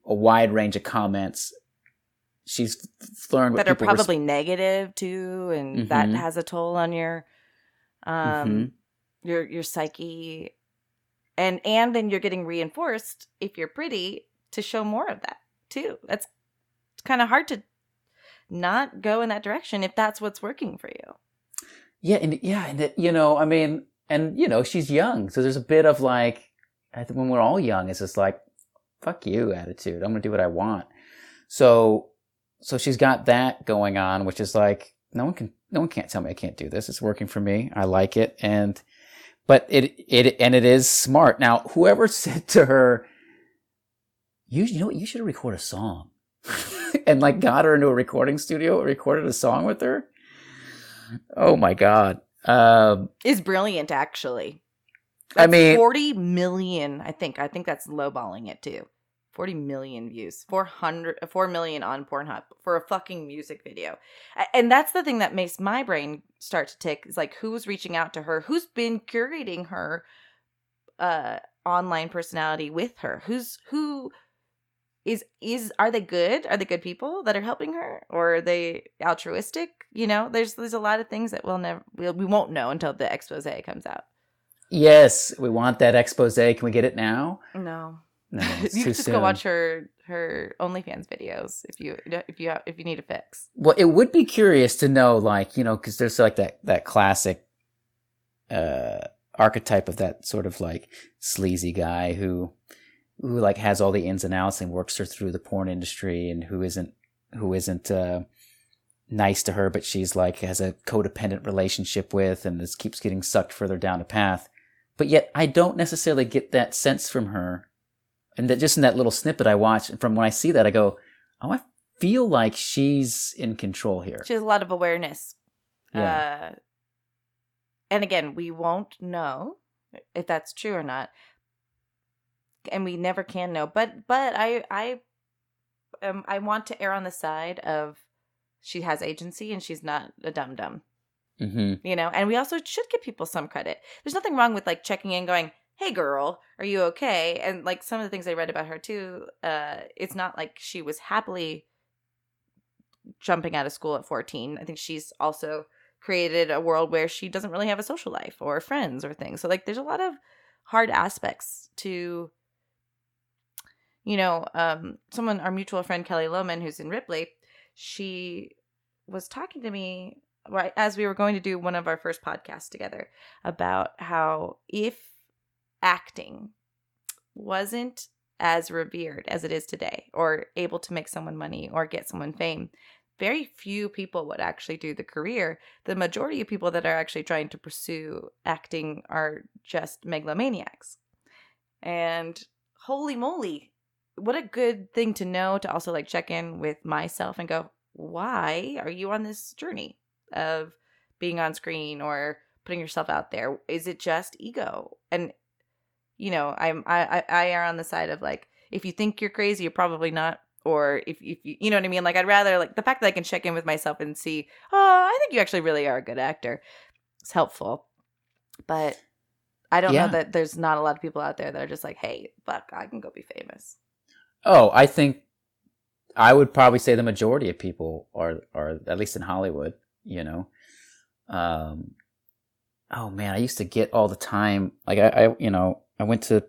a wide range of comments. She's learned that are probably negative too, and that Mhm. has a toll on your um Mhm. your your psyche, and and then you're getting reinforced if you're pretty to show more of that too. That's kind of hard to not go in that direction if that's what's working for you. Yeah, and yeah, and you know, I mean, and you know, she's young, so there's a bit of like, when we're all young, it's just like, fuck you attitude. I'm gonna do what I want. So, so she's got that going on, which is like, no one can, no one can't tell me I can't do this. It's working for me. I like it, and but it, it, and it is smart. Now, whoever said to her, you, you know what, you should record a song, and like got her into a recording studio, recorded a song with her. Oh my god. Um, Is brilliant actually. I mean- 40 million. I think. I think that's lowballing it too. 40 million views. 400 uh, 4 million on Pornhub for a fucking music video. And that's the thing that makes my brain start to tick is like who's reaching out to her? Who's been curating her uh online personality with her? Who's who is is are they good? Are they good people that are helping her or are they altruistic? You know, there's there's a lot of things that we'll never we'll, we won't know until the expose comes out. yes, we want that expose. Can we get it now? No. No, you just soon. go watch her her OnlyFans videos if you if you have, if you need a fix. Well, it would be curious to know, like, you know, because there's like that that classic uh archetype of that sort of like sleazy guy who who like has all the ins and outs and works her through the porn industry and who isn't who isn't uh, nice to her, but she's like has a codependent relationship with and this keeps getting sucked further down a path. But yet I don't necessarily get that sense from her. And that just in that little snippet I watched, from when I see that, I go, oh, I feel like she's in control here. She has a lot of awareness. Yeah. Uh, and again, we won't know if that's true or not, and we never can know. But but I I um I want to err on the side of she has agency and she's not a dum dum. hmm You know, and we also should give people some credit. There's nothing wrong with like checking in, going, "Hey, girl, are you okay?" And like some of the things I read about her too, uh, it's not like she was happily jumping out of school at 14. I think she's also created a world where she doesn't really have a social life or friends or things. So like there's a lot of hard aspects to you know, um someone our mutual friend Kelly Lohman who's in Ripley, she was talking to me right as we were going to do one of our first podcasts together about how if acting wasn't as revered as it is today or able to make someone money or get someone fame very few people would actually do the career. The majority of people that are actually trying to pursue acting are just megalomaniacs. And holy moly what a good thing to know to also like check in with myself and go why are you on this journey of being on screen or putting yourself out there? Is it just ego? And you know i'm i i, I are on the side of like if you think you're crazy you're probably not or if, if you you know what i mean? Like i'd rather like the fact that i can check in with myself and see oh i think you actually really are a good actor it's helpful. But i don't Yeah. know that there's not a lot of people out there that are just like hey fuck i can go be famous Oh, I think I would probably say the majority of people are, are at least in Hollywood, you know. Um, oh man, I used to get all the time. Like I, I you know, I went to,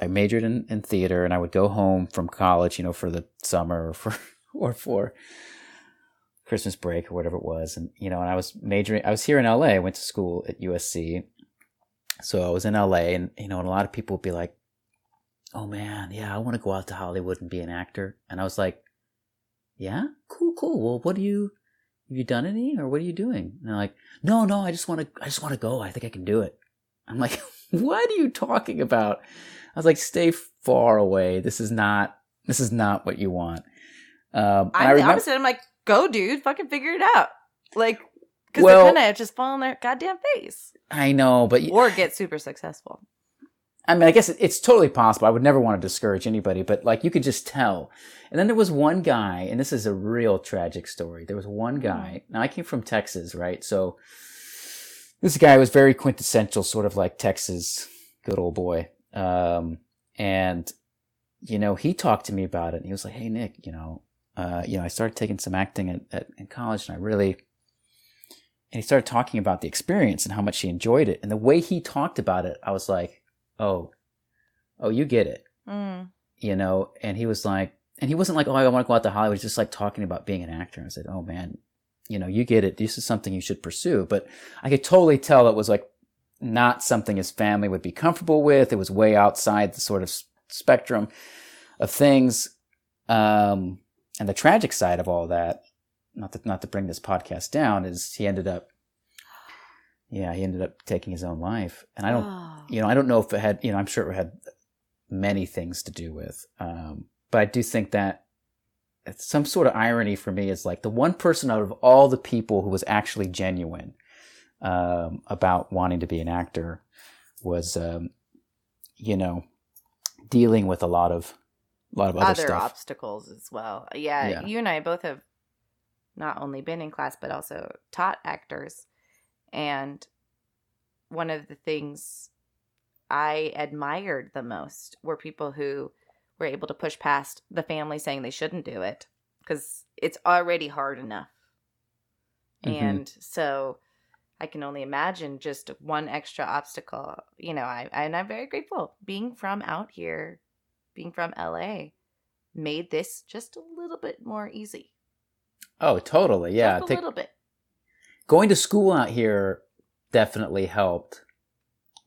I majored in, in theater, and I would go home from college, you know, for the summer or for or for Christmas break or whatever it was, and you know, and I was majoring. I was here in LA. I went to school at USC, so I was in LA, and you know, and a lot of people would be like oh man, yeah, I want to go out to Hollywood and be an actor. And I was like, yeah, cool, cool. Well, what do you, have you done any or what are you doing? And they're like, no, no, I just want to, I just want to go. I think I can do it. I'm like, what are you talking about? I was like, stay far away. This is not, this is not what you want. Um, i'm the opposite i'm like go dude fucking figure it out like because Well- they're gonna just fall on their goddamn face I know, but or get super successful I mean, I guess it's totally possible. I would never want to discourage anybody, but like you could just tell. And then there was one guy, and this is a real tragic story. There was one guy. Now I came from Texas, right? So this guy was very quintessential, sort of like Texas, good old boy. Um, and you know, he talked to me about it, and he was like, "Hey, Nick, you know, uh, you know, I started taking some acting at, at in college, and I really." And he started talking about the experience and how much he enjoyed it. And the way he talked about it, I was like, oh, oh, you get it, mm. you know? And he was like, and he wasn't like, oh, I want to go out to Hollywood. He's just like talking about being an actor. I said, oh man, you know, you get it. This is something you should pursue. But I could totally tell it was like not something his family would be comfortable with. It was way outside the sort of spectrum of things. Um, and the tragic side of all that, not to, not to bring this podcast down, is he ended up, yeah, he ended up taking his own life. And I don't, Oh. you know, I don't know if it had, you know, I'm sure it had many things to do with, um, but I do think that it's some sort of irony for me is like the one person out of all the people who was actually genuine um, about wanting to be an actor was, um, you know, dealing with a lot of, a lot of other, other stuff. obstacles as well. Yeah, Yeah. you and I both have not only been in class but also taught actors. And one of the things I admired the most were people who were able to push past the family saying they shouldn't do it because it's already hard enough. Mhm. And so I can only imagine just one extra obstacle. You know, I and I'm very grateful being from out here, being from LA, made this just a little bit more easy. Oh, totally. Yeah. just a little bit. Going to school out here definitely helped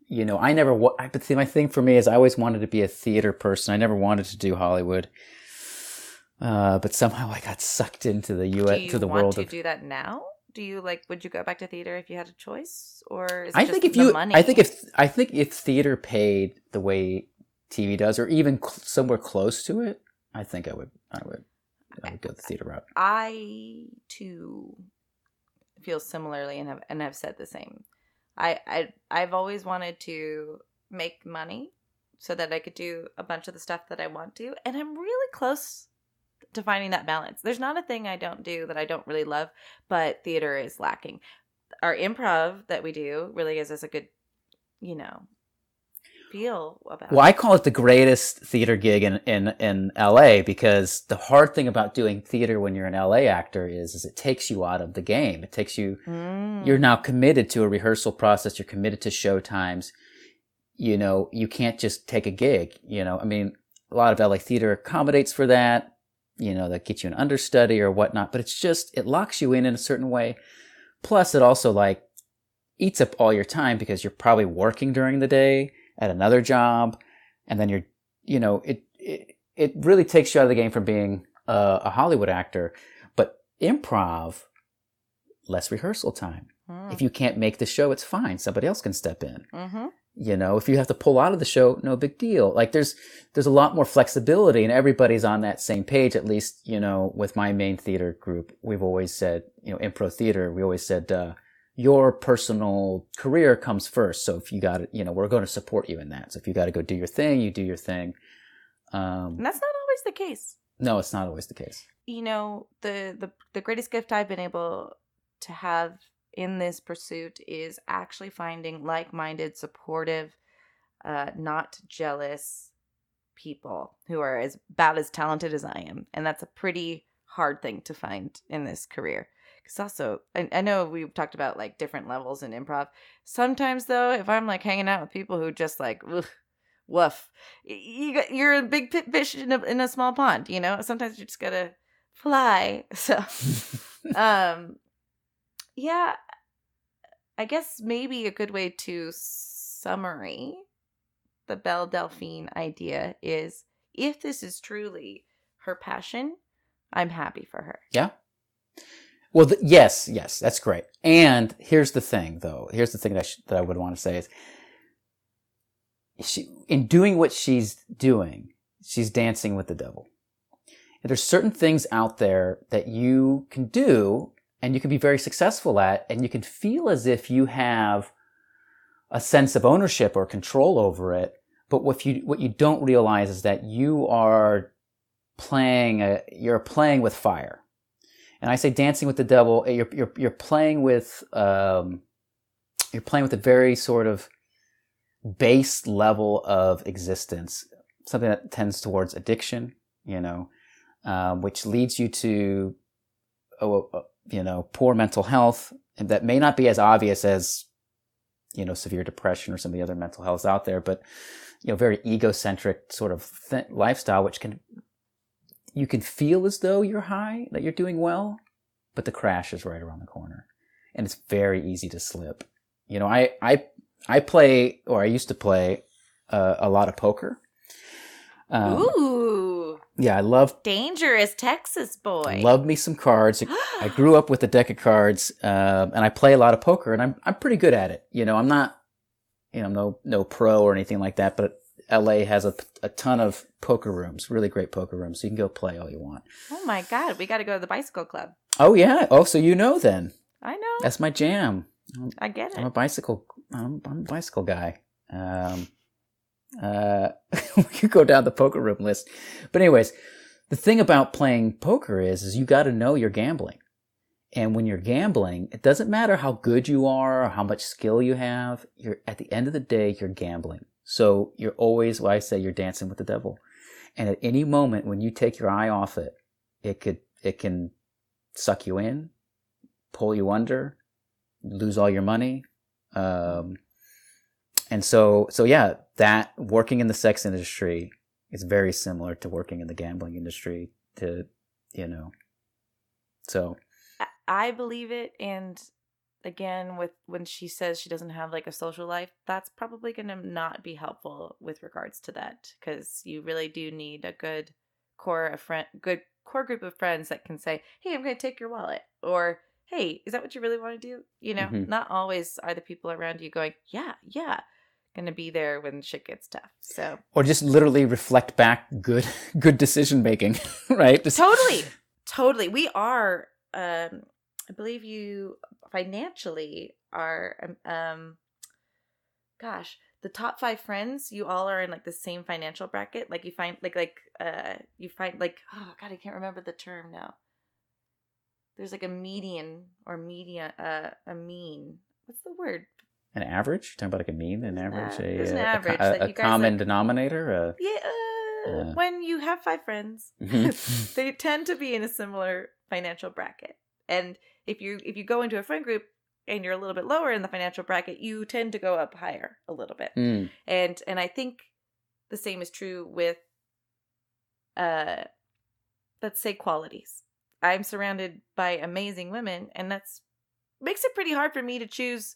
you know, I never. wa- I but see, my thing for me is I always wanted to be a theater person. I never wanted to do Hollywood. Uh, but somehow I got sucked into the U.S. you to the want world to of. do that now? Do you like? Would you go back to theater if you had a choice, or is it I think if the you, money? I think if I think if theater paid the way TV does, or even cl- somewhere close to it, I think I would. I would. I would go the theater route. I too feel similarly and have and have said the same. I I I've always wanted to make money so that I could do a bunch of the stuff that I want to, and I'm really close to finding that balance. There's not a thing I don't do that I don't really love, but theater is lacking. Our improv that we do really gives us a good, you know, feel about. Well. I call it the greatest theater gig in, in, in LA because the hard thing about doing theater when you're an LA actor is, is it takes you out of the game. It takes you, Mm. you're now committed to a rehearsal process. You're committed to show times. You know, you can't just take a gig. You know, I mean, a lot of LA theater accommodates for that. You know, that gets you an understudy or whatnot, but it's just, it locks you in in a certain way. Plus, it also like eats up all your time because you're probably working during the day at another job, and then you're, you know, it it, it really takes you out of the game from being a, a Hollywood actor. But improv, less rehearsal time. Mm. If you can't make the show, it's fine. Somebody else can step in. mm-hmm. You know, if you have to pull out of the show, no big deal. Like there's there's a lot more flexibility, and everybody's on that same page. At least, you know, with my main theater group, we've always said, you know, impro theater. We always said. Uh, your personal career comes first. So if you got it, you know, we're going to support you in that. So if you got to go do your thing, you do your thing. Um, And that's not always the case. no, it's not always the case. you know the the the greatest gift I've been able to have in this pursuit is actually finding like-minded, supportive, uh, not jealous people who are as about as talented as I am, and that's a pretty hard thing to find in this career. Because also, I, I know we've talked about like different levels in improv. Sometimes though, if I'm like hanging out with people who just like, ugh, woof, you got, you're a big fish in a, in a small pond. You know, sometimes you just gotta fly. So, um, yeah, I guess maybe a good way to summary the Belle Delphine idea is if this is truly her passion, I'm happy for her. yeah. Well, yes, yes, that's great. And here's the thing, though. Here's the thing that, sh- that I would want to say is, she, in doing what she's doing, she's dancing with the devil. And there's certain things out there that you can do and you can be very successful at, and you can feel as if you have a sense of ownership or control over it. But what you what you don't realize is that you are playing a, you're playing with fire. And I say dancing with the devil. You're you're you're playing with um, you're playing with a very sort of base level of existence, something that tends towards addiction. You know, um, which leads you to oh, uh, you know poor mental health, and that may not be as obvious as you know severe depression or some of the other mental healths out there, but you know very egocentric sort of th- lifestyle, which can you can feel as though you're high, that you're doing well, but the crash is right around the corner, and it's very easy to slip. You know, I I I play or I used to play uh, a lot of poker. Um, Ooh, yeah, I love dangerous Texas boy. love me some cards. I grew up with a deck of cards, um, and I play a lot of poker, and I'm I'm pretty good at it. You know, I'm not, you know, no no pro or anything like that, but LA has a, a ton of poker rooms, really great poker rooms, so you can go play all you want. oh my god, we got to go to the bicycle club. Oh yeah, oh so you know then I know. that's my jam. I get it. I'm a bicycle. I'm, I'm a bicycle guy. Um, uh, we could go down the poker room list, but anyways, the thing about playing poker is, is you got to know you're gambling, and when you're gambling, it doesn't matter how good you are or how much skill you have. You're at the end of the day, you're gambling. So you're always, what I say, you're dancing with the devil, and at any moment when you take your eye off it, it could, it can suck you in, pull you under, lose all your money. Um, and so, so yeah, that working in the sex industry is very similar to working in the gambling industry to, you know, so I believe it, and again with when she says she doesn't have like a social life that's probably going to not be helpful with regards to that because you really do need a good core of friend good core group of friends that can say hey i'm going to take your wallet or hey is that what you really want to do you know Mhm. not always are the people around you going yeah yeah going to be there when shit gets tough so or just literally reflect back good good decision making, right? Just- totally totally we are um i believe you financially are um, um gosh the top five friends you all are in like the same financial bracket like you find like like uh you find like oh god i can't remember the term now there's like a median or media uh a mean what's the word An average? You're talking about like a mean, an average, Uh, a, there's an a- a average a, that a common like- denominator. Uh, yeah uh, Yeah. when you have five friends Mhm. they tend to be in a similar financial bracket and if you if you go into a friend group and you're a little bit lower in the financial bracket you tend to go up higher a little bit Mm. and and i think the same is true with uh let's say qualities i'm surrounded by amazing women and that's makes it pretty hard for me to choose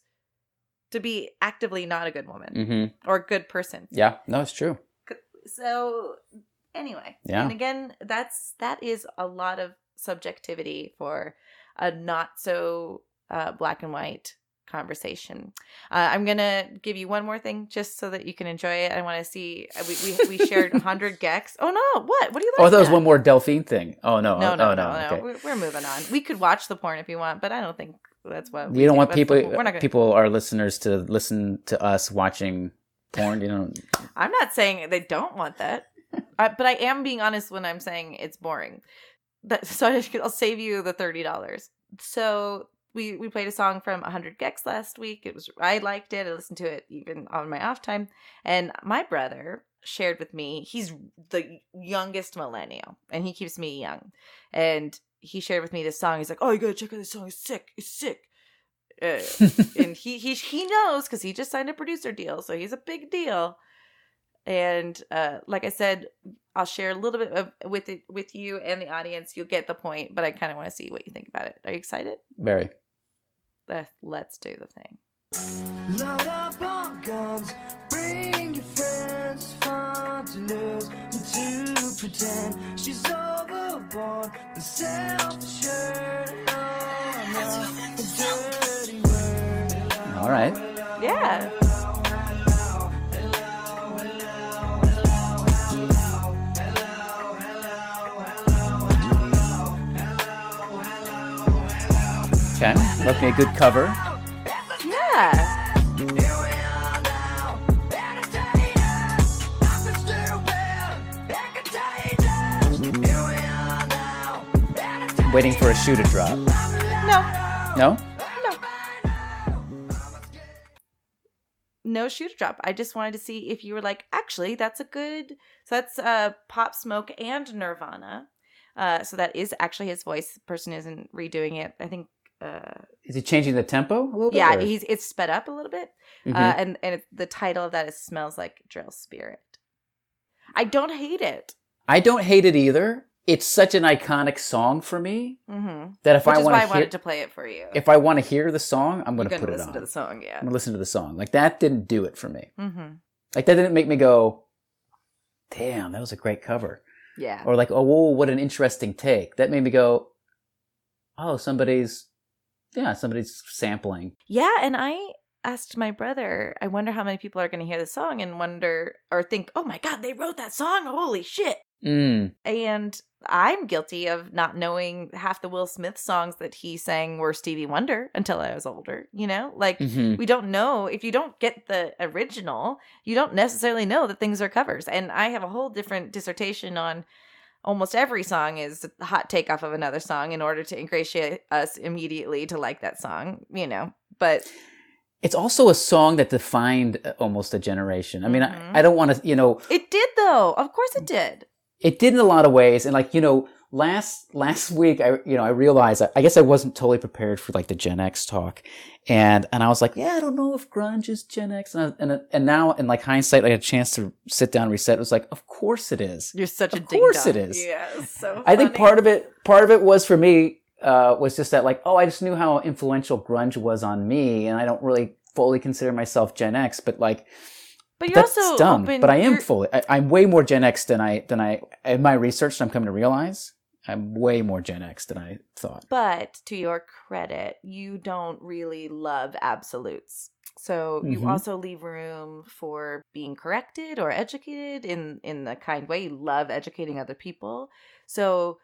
to be actively not a good woman hmm or a good person Yeah, no, it's true. so anyway Yeah. and again that's that is a lot of subjectivity for a not so uh, black and white conversation uh, i'm gonna give you one more thing just so that you can enjoy it i want to see uh, we, we, we shared 100 gecs oh no what what do you like Oh, that was one more Delphine thing. Oh no, no oh, no oh, no no, Okay. We're, we're moving on we could watch the porn if you want but i don't think that's what We don't do. want people, we're not gonna people, our listeners, to listen to us watching porn. You know, I'm not saying they don't want that, I, but I am being honest when I'm saying it's boring. That, so I'll save you the thirty dollars. So we we played a song from 100 Gecs last week. It was I liked it. I listened to it even on my off time, and my brother shared with me. He's the youngest millennial, and he keeps me young. And he shared with me this song. He's like, "Oh, you gotta check out this song. It's sick. It's sick." Uh, and he he he knows because he just signed a producer deal, so he's a big deal. And uh, like I said, I'll share a little bit of with it with you and the audience. You'll get the point, but I kind of want to see what you think about it. Are you excited? very. Uh, let's do the thing. Load up on guns, bring your friends, fun to lose and to pretend she's overboard. The self-assured, oh no, a dirty word. All right. Yeah. Here we are now, better stay Waiting for a shoe to drop. No. No. No shoe to drop. I just wanted to see if you were like, actually, that's a good. So that's uh, Pop Smoke and Nirvana. Uh, so that is actually his voice. The person isn't redoing it. I think. Uh, Is he changing the tempo a little bit? yeah, or- he's it's sped up a little bit. Mhm. Uh, and and it, the title of that is "Smells Like Drill Spirit." I don't hate it. I don't hate it either. It's such an iconic song for me Mm-hmm. that if Which I want I to hear, wanted to play it for you. if I want to hear the song, I'm going to put it listen on. to the song, yeah. I'm going to listen to the song. Like that didn't do it for me. Mm-hmm. Like that didn't make me go, "Damn, that was a great cover," Yeah. or like, "Oh, whoa, what an interesting take." That made me go, "Oh, somebody's, yeah, somebody's sampling." Yeah, and I asked my brother, I wonder how many people are going to hear the song and wonder or think, oh my God, they wrote that song. Holy shit. Mm. And I'm guilty of not knowing half the Will Smith songs that he sang were Stevie Wonder until I was older. You know, like hmm we don't know if you don't get the original, you don't necessarily know that things are covers. And I have a whole different dissertation on almost every song is a hot take off of another song in order to ingratiate us immediately to like that song, you know. But It's also a song that defined uh, almost a generation. I mean, Mhm. I, I don't want to, you know, it did though. Of course it did. it did in a lot of ways and like you know last last week i you know i realized i, I guess i wasn't totally prepared for like the gen x talk and and i was like yeah i don't know if grunge is gen x and I, and, and now in like hindsight i had a chance to sit down and reset it was like of course it is You're such a dick. Of course it is Yeah, so i think part of it part of it was for me uh, was just that like, oh, I just knew how influential grunge was on me, and I don't really fully consider myself Gen X, but like But you're that's also dumb. open. but I am fully. I, I'm way more Gen X than I than I in my research. I'm coming to realize I'm way more Gen X than I thought. But to your credit, you don't really love absolutes. So you Mhm. also leave room for being corrected or educated in in the kind way. You love educating other people. So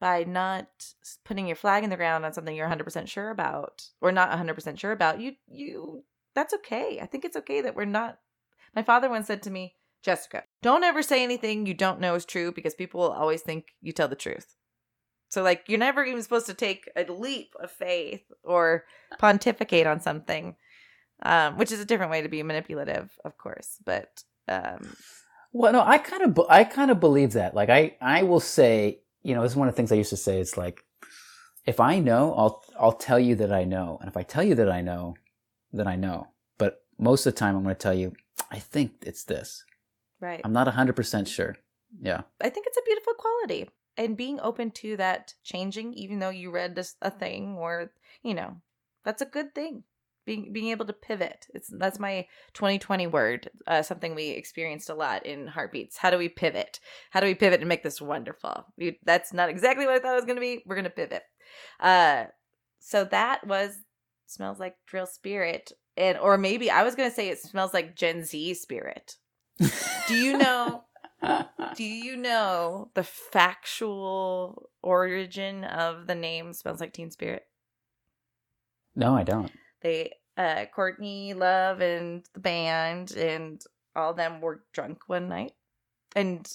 by not putting your flag in the ground on something you're 100% sure about or not 100% sure about, you you that's okay. I think it's okay that we're not My father once said to me, "Jessica, don't ever say anything you don't know is true because people will always think you tell the truth." So like you're never even supposed to take a leap of faith or pontificate on something, um, which is a different way to be manipulative, of course. But um, Well, no, I kind of, I kind of believe that. Like, I, I will say, you know, this is one of the things I used to say. It's like, if I know, I'll, I'll tell you that I know, and if I tell you that I know, then I know. But most of the time, I'm going to tell you, I think it's this. Right, I'm not hundred percent sure. Yeah. I think it's a beautiful quality, and being open to that changing, even though you read this a thing or you know, that's a good thing. Being being able to pivot. It's that's my 2020 word. Uh, something we experienced a lot in heartbeats. How do we pivot? How do we pivot and make this wonderful? We, that's not exactly what I thought it was going to be. We're going to pivot. Uh, so that was smells like drill spirit, and or maybe I was going to say it smells like Gen Z spirit. Do you know? Do you know the factual origin of the name Smells Like Teen Spirit? no, I don't. They, uh, Courtney Love and the band and all of them were drunk one night and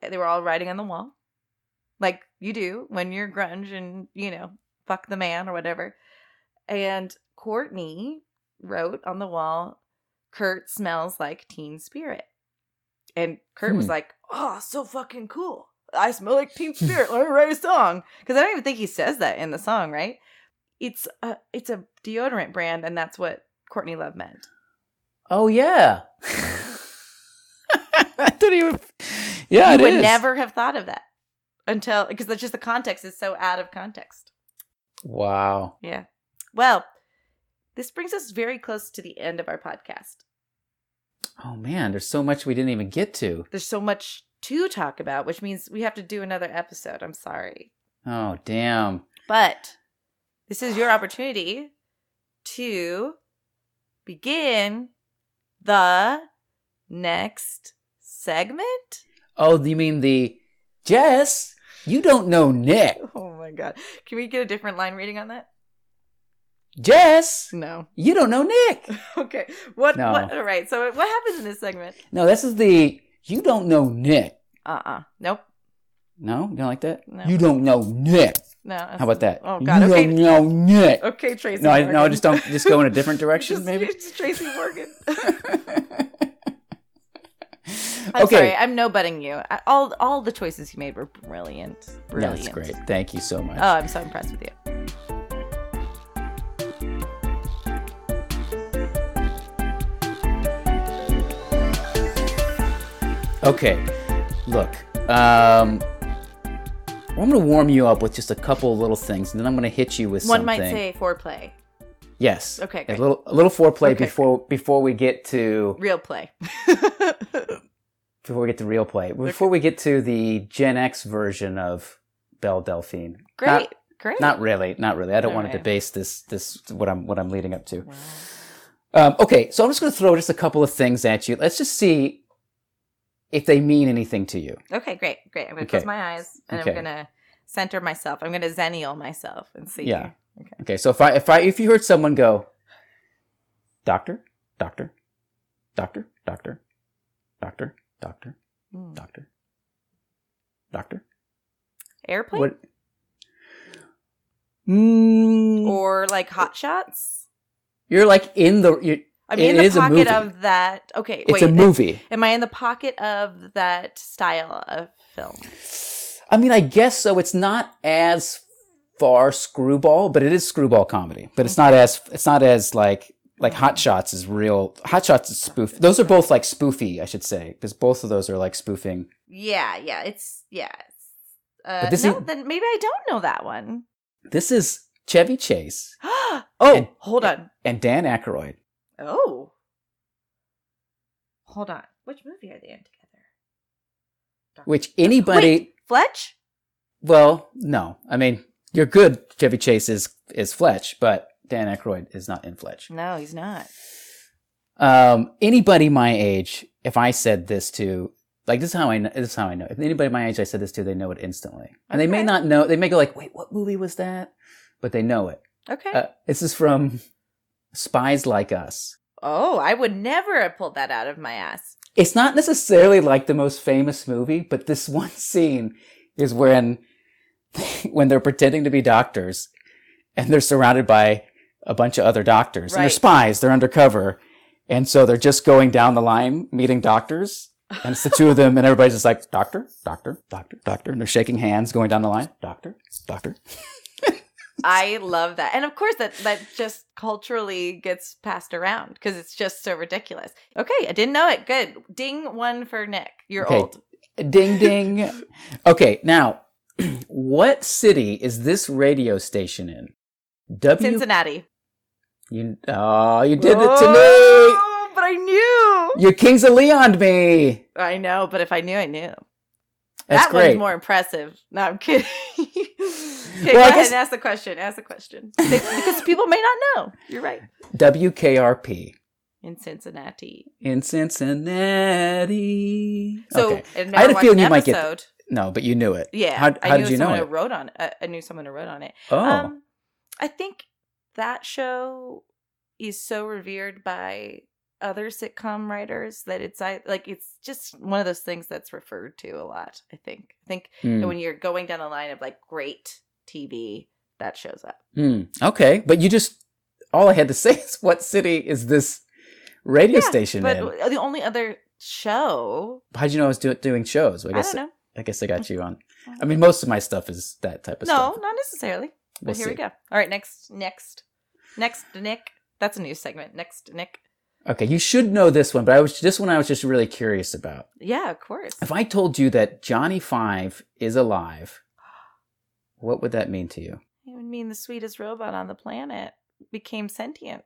they were all writing on the wall like you do when you're grunge and, you know, fuck the man or whatever. And Courtney wrote on the wall, Kurt smells like teen spirit. And Kurt was Hmm. like, oh, so fucking cool. I smell like teen spirit. Let me write a song. Because I don't even think he says that in the song, right? It's a it's a deodorant brand, and that's what Courtney Love meant. Oh yeah. I didn't even. Yeah, you would is. never have thought of that until because that's just the context is so out of context. Wow. Yeah. Well, this brings us very close to the end of our podcast. Oh man, there's so much we didn't even get to. There's so much to talk about, which means we have to do another episode. I'm sorry. Oh damn. But this is your opportunity to begin the next segment. Oh, you mean the Jess? You don't know Nick. Oh my god. Can we get a different line reading on that? Jess, No. you don't know Nick. Okay. What No. what all right. So what happens in this segment? No, this is the you don't know Nick. Uh-uh. Nope. No, you don't like that. No. You don't know Nick. No. How about that? Oh god. You Okay. don't know Nick. Okay, Tracy. No, I, Morgan. no, just don't. Just go in a different direction, Just- maybe. It's Tracy Morgan. I'm okay, sorry. I'm no butting you. All all the choices you made were brilliant. Brilliant. that's great. Thank you so much. Oh, I'm so impressed with you. Okay, look. Um, I'm going to warm you up with just a couple little things, and then I'm going to hit you with One something. might say foreplay. yes. Okay, a little a little foreplay Okay, before before we get to Real play. before we get to real play. Before we get to the Gen X version of Belle Delphine. Great. Not, great. not really, not really. I don't All want to debase this this what I'm what I'm leading up to. Wow. Um, okay, so I'm just going to throw just a couple of things at you. Let's just see if they mean anything to you. Okay, great, great. I'm gonna Okay. close my eyes and Okay. I'm gonna center myself. I'm gonna zennial myself and see. Yeah. Okay, okay. so if I if I if you heard someone go, doctor, doctor, doctor, doctor, doctor, doctor, Hmm. doctor, doctor, Airplane what? Mm, or like hot shots. you're like in the. You're, I mean, It in the pocket of that. Okay, it's wait. a movie. Am I in the pocket of that style of film? I mean, I guess so. It's not as far screwball, but it is screwball comedy. But it's not as it's not as like like Hot Shots is real. Hot Shots is spoof. Those are both like spoofy, I should say, because both of those are like spoofing. Yeah, yeah. It's yeah. It's, Uh, this no, is- then maybe I don't know that one. This is Chevy Chase oh, And- hold on. and Dan Aykroyd. Oh, hold on. Which movie are they in together? Which anybody, Wait, Fletch? well, no, I mean you're good. Chevy Chase is is Fletch, but Dan Aykroyd is not in Fletch. No, he's not. Um, anybody my age, if I said this to, like, this is how I know, this is how I know. If anybody my age I said this to, they know it instantly. And they may not know, they may go like, wait, what movie was that? But they know it. Okay. Uh, this is from Spies Like Us. oh, I would never have pulled that out of my ass. It's not necessarily like the most famous movie, but this one scene is when, when they're pretending to be doctors and they're surrounded by a bunch of other doctors. Right. And they're spies, they're undercover. And so they're just going down the line meeting doctors. And it's the two of them, and everybody's just like, doctor, doctor, doctor, doctor. And they're shaking hands going down the line. Doctor, doctor. I love that. And of course that that just culturally gets passed around because it's just so ridiculous. Okay, I didn't know it. Good. Ding one for Nick. You're Okay. old. Ding, ding. okay, now, what city is this radio station in? W. Cincinnati. You, oh, you did it to me. Oh, But I knew. You Kings of Leon me. I know, but if I knew, I knew. That's that great. one's more impressive. No, I'm kidding. okay, Well, go I ahead and ask the question. Ask the question. Because people may not know. You're right. WKRP In Cincinnati. in Cincinnati. So okay. I've I had a feeling an you might get- episode. No, but you knew it. Yeah. How, I how knew did you know someone it? who wrote on uh, I knew someone who wrote on it. Oh, Um, I think that show is so revered by other sitcom writers that it's I- like it's just one of those things that's referred to a lot. I think. I think that when you're going down the line of like great TV, that shows up. Hmm. Okay, but you just all I had to say is what city is this radio Yeah, station But in? the only other show, How'd you know I was do- doing shows? I I, guess don't know. I guess I got you on. I mean, most of my stuff is that type of No, stuff. not necessarily. We'll But here we go. All right, next, next, next, Nick. That's a new segment. Next, Nick. Okay, you should know this one, but I was this one I was just really curious about. Yeah, of course. If I told you that Johnny Five is alive, what would that mean to you? It would mean the sweetest robot on the planet became sentient.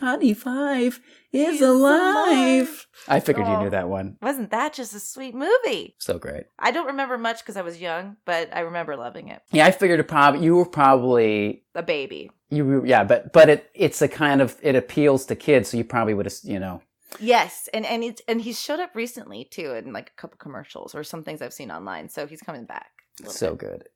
Johnny Five is He's alive. alive. I figured you Oh. knew that one. Wasn't that just a sweet movie? So great. I don't remember much because I was young, but I remember loving it. Yeah, I figured it probably you were probably A baby. you were, yeah, but but it it's a kind of it appeals to kids, so you probably would have you know Yes, and and it's and he's showed up recently too in like a couple commercials or some things I've seen online. So he's coming back. so bit. good,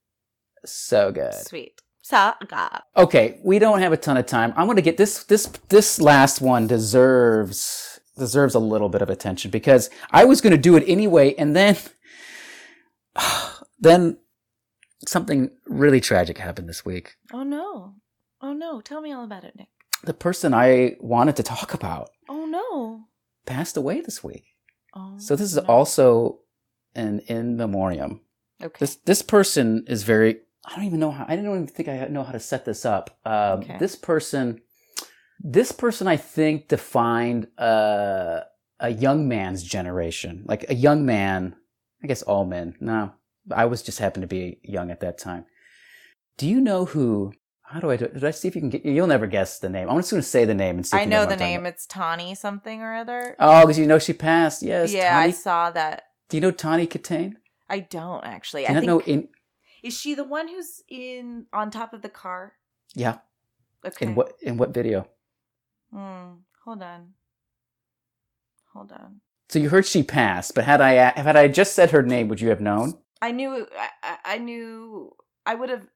so good. Sweet. Saga. Okay, we don't have a ton of time. I'm going to get this this this last one deserves deserves a little bit of attention because I was going to do it anyway and then then something really tragic happened this week. Oh no. Oh no. Tell me all about it, Nick. The person I wanted to talk about Oh no. passed away this week. Oh. So this is no. also an in memoriam. okay. This this person is very. I don't even know how. I don't even think I know how to set this up. Um, Okay. This person, this person, I think defined uh, a young man's generation, like a young man. I guess all men. No, I was just happened to be young at that time. Do you know who? How do I do? it? Did I see if you can get? You'll never guess the name. I'm just going to say the name and see. If I you know what the name. It's Tawny something or other. Oh, because you know she passed. Yes. yeah, I saw that. do you know Tawny Kitaen? I don't actually. Do I not think know in? Is she the one who's in on top of the car? Yeah. Okay. In what? In what video? Hmm. Hold on. Hold on. So you heard she passed, but had I had I just said her name, would you have known? I knew. I, I- I knew. I would have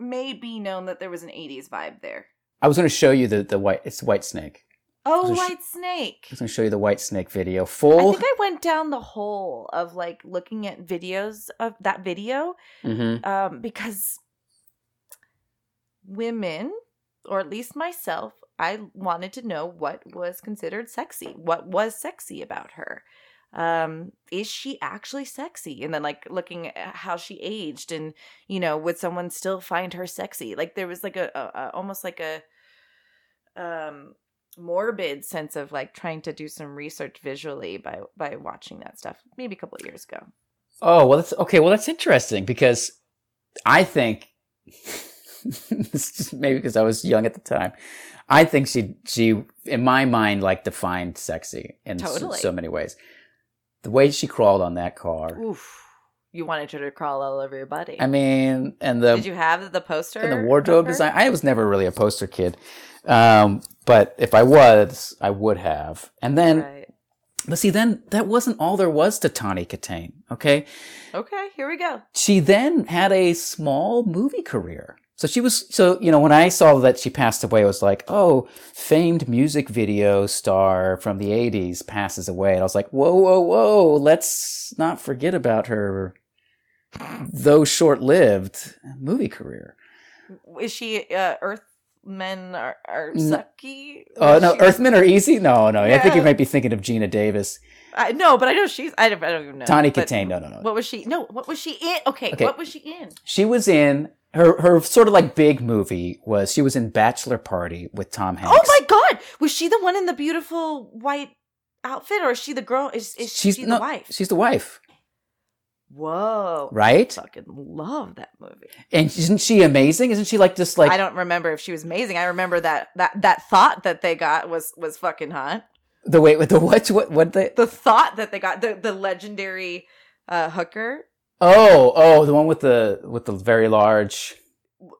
maybe known that there was an '80s vibe there. I was going to show you the the white. It's White Snake. Oh, So she- White Snake. I was going to show you the White Snake video. Full. I think I went down the hole of like looking at videos of that video Mhm. um, because women, or at least myself, I wanted to know what was considered sexy. What was sexy about her? Um, is she actually sexy? And then like looking at how she aged, and you know, would someone still find her sexy? Like there was like a, a, a almost like a um morbid sense of like trying to do some research visually by by watching that stuff maybe a couple of years ago Oh well, that's okay. Well, that's interesting because I think this is just maybe because I was young at the time. I think she she in my mind like defined sexy in so, so many ways. The way she crawled on that car. Oof. You wanted her to crawl all over your body. I mean, and the Did you have the poster? and the wardrobe design. I was never really a poster kid, um, but if I was, I would have. And then, Right. but see, then that wasn't all there was to Tawny Kitaen. Okay, Okay, here we go. she then had a small movie career. So she was, so, you know, when I saw that she passed away, I was like, oh, famed music video star from the 80s passes away. And I was like, whoa, whoa, whoa, let's not forget about her, though short lived, movie career. Is she uh, Earthmen are, are No. sucky? Oh, no, she- Earthmen are easy? No, no. I think you might be thinking of Geena Davis. I, no, but I know she's. I don't, I don't even know. But Kitaen, no, no, no. What was she? No, what was she in? Okay, Okay. what was she in? She was in, her, her sort of like big movie was, she was in Bachelor Party with Tom Hanks. Oh my god, was she the one in the beautiful white outfit, or is she the girl? Is is She's she the no, wife? She's the wife, Whoa, right? fucking love that movie. And isn't she amazing? Isn't she like just like I don't remember if she was amazing. I remember that that that thot that they got was was fucking hot. the wait with the what what what the The thot that they got the the legendary uh hooker. oh oh the one with the with the very large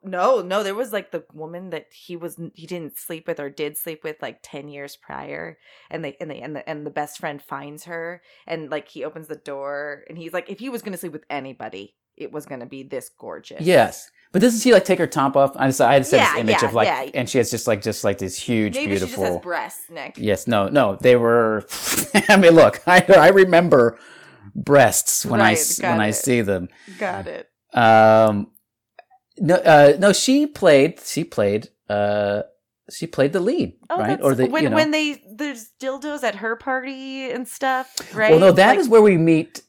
No, no, there was like the woman that he was he didn't sleep with or did sleep with like 10 years prior and they and they and the and the best friend finds her and like he opens the door and he's like if he was going to sleep with anybody it was going to be this gorgeous. yes. But doesn't she like take her top off? I just I had Yeah, this image yeah, of like yeah. and she has just like just like this huge Maybe she beautiful just has breasts, Nick. Yes, no, no. They were. I mean, look, I I remember breasts when I Right, got when I see them. Got it. Um, no, uh, no. She played. She played. Uh, she played the lead, Oh, right? Or the when you know. when they there's dildos at her party and stuff, right? Well, no, that is Like- where we meet.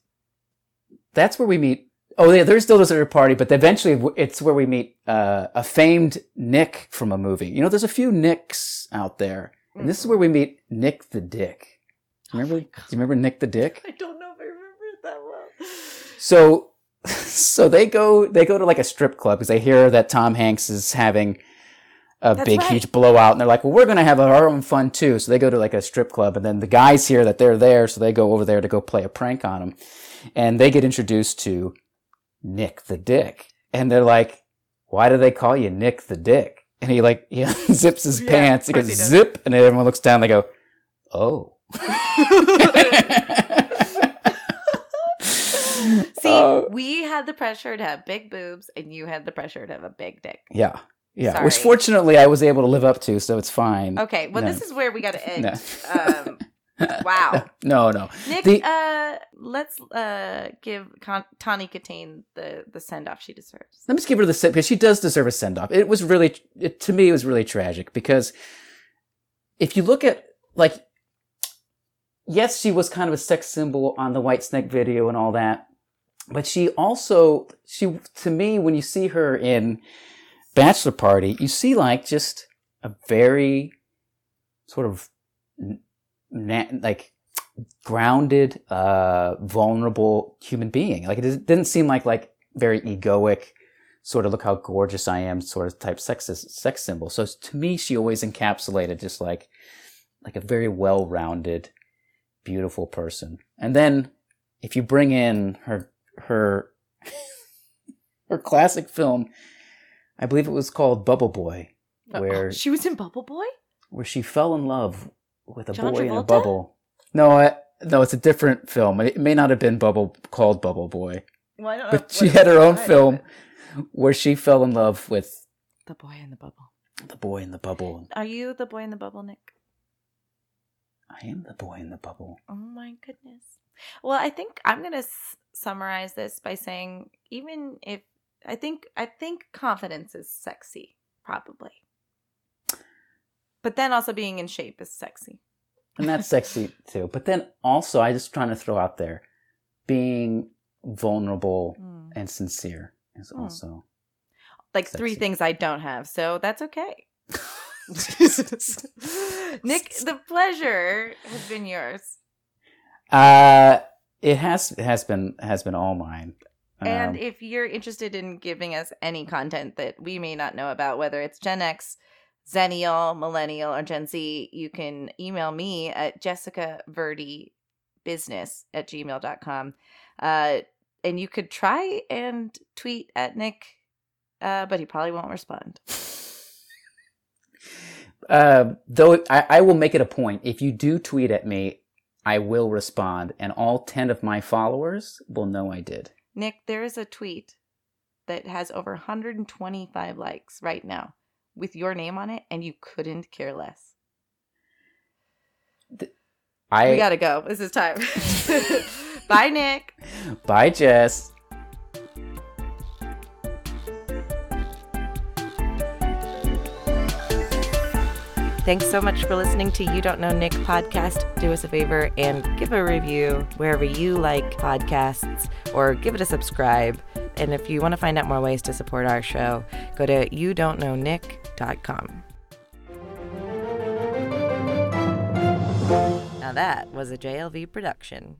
That's where we meet. Oh, yeah, there's dildos at her party, but eventually it's where we meet uh, a famed Nick from a movie. You know, there's a few Nicks out there, and this is where we meet Nick the Dick. Remember? Oh do you remember Nick the Dick? I don't know if I remember it that well. So, so they go they go to like a strip club because they hear that Tom Hanks is having a That's big right. huge blowout, and they're like, "Well, we're gonna have our own fun too." So they go to like a strip club, and then the guys hear that they're there, so they go over there to go play a prank on him, and they get introduced to Nick the Dick, and they're like, "Why do they call you Nick the Dick?" And he like he zips his Yeah, pants, he goes he zip, and everyone looks down, they go, "Oh." See, Uh, we had the pressure to have big boobs, and you had the pressure to have a big dick. Yeah. Yeah. Which fortunately I was able to live up to, so it's fine. Okay, well, No. this is where we got to end. No. Um, wow, no, no. Nick, The- uh, let's uh give Con- Tawny Kitaen the the send off she deserves. Let me just give her the send because she does deserve a send off. It was really, it, to me, it was really tragic because if you look at like, yes, she was kind of a sex symbol on the White Snake video and all that, but she also, she to me, when you see her in Bachelor Party, you see like just a very sort of na- like grounded, uh, vulnerable human being. Like it didn't seem like like very egoic, sort of look how gorgeous I am, sort of type sex sex symbol. So to me, she always encapsulated just like like a very well rounded, beautiful person. And then if you bring in her her her classic film, I believe it was called Bubble Boy, where she was in Bubble Boy. where she fell in love with a John boy in a bubble. No, I, no, it's a different film. It may not have been Bubble called Bubble Boy, Well, I don't know but she had her own film where she fell in love with The boy in the bubble. the boy in the bubble. Are you the boy in the bubble, Nick? I am the boy in the bubble. Oh my goodness. Well, I think I'm going to s- summarize this by saying even if I think I think confidence is sexy, probably. But then also being in shape is sexy. And that's sexy too. But then also, I just trying to throw out there, being vulnerable Mm. and sincere is Mm. also. Like three things I don't have, so that's okay. Nick, the pleasure has been yours. Uh, It has it has been has been all mine. And Um, if you're interested in giving us any content that we may not know about, whether it's Gen X, Xennial, Millennial, or Gen Z, you can email me at Jessica Verdi business at gmail.com. Uh, and you could try and tweet at Nick, uh, but he probably won't respond. uh, though I, I will make it a point. If you do tweet at me, I will respond, and all ten of my followers will know I did. Nick, there is a tweet that has over 125 likes right now with your name on it, and you couldn't care less. I we gotta go. This is time. Bye, Nick. bye, Jess. Thanks so much for listening to You Don't Know Nick podcast. Do us a favor and give a review wherever you like podcasts or give it a subscribe. And if you want to find out more ways to support our show, go to youdon'tknownick.com. Now that was a JLV production.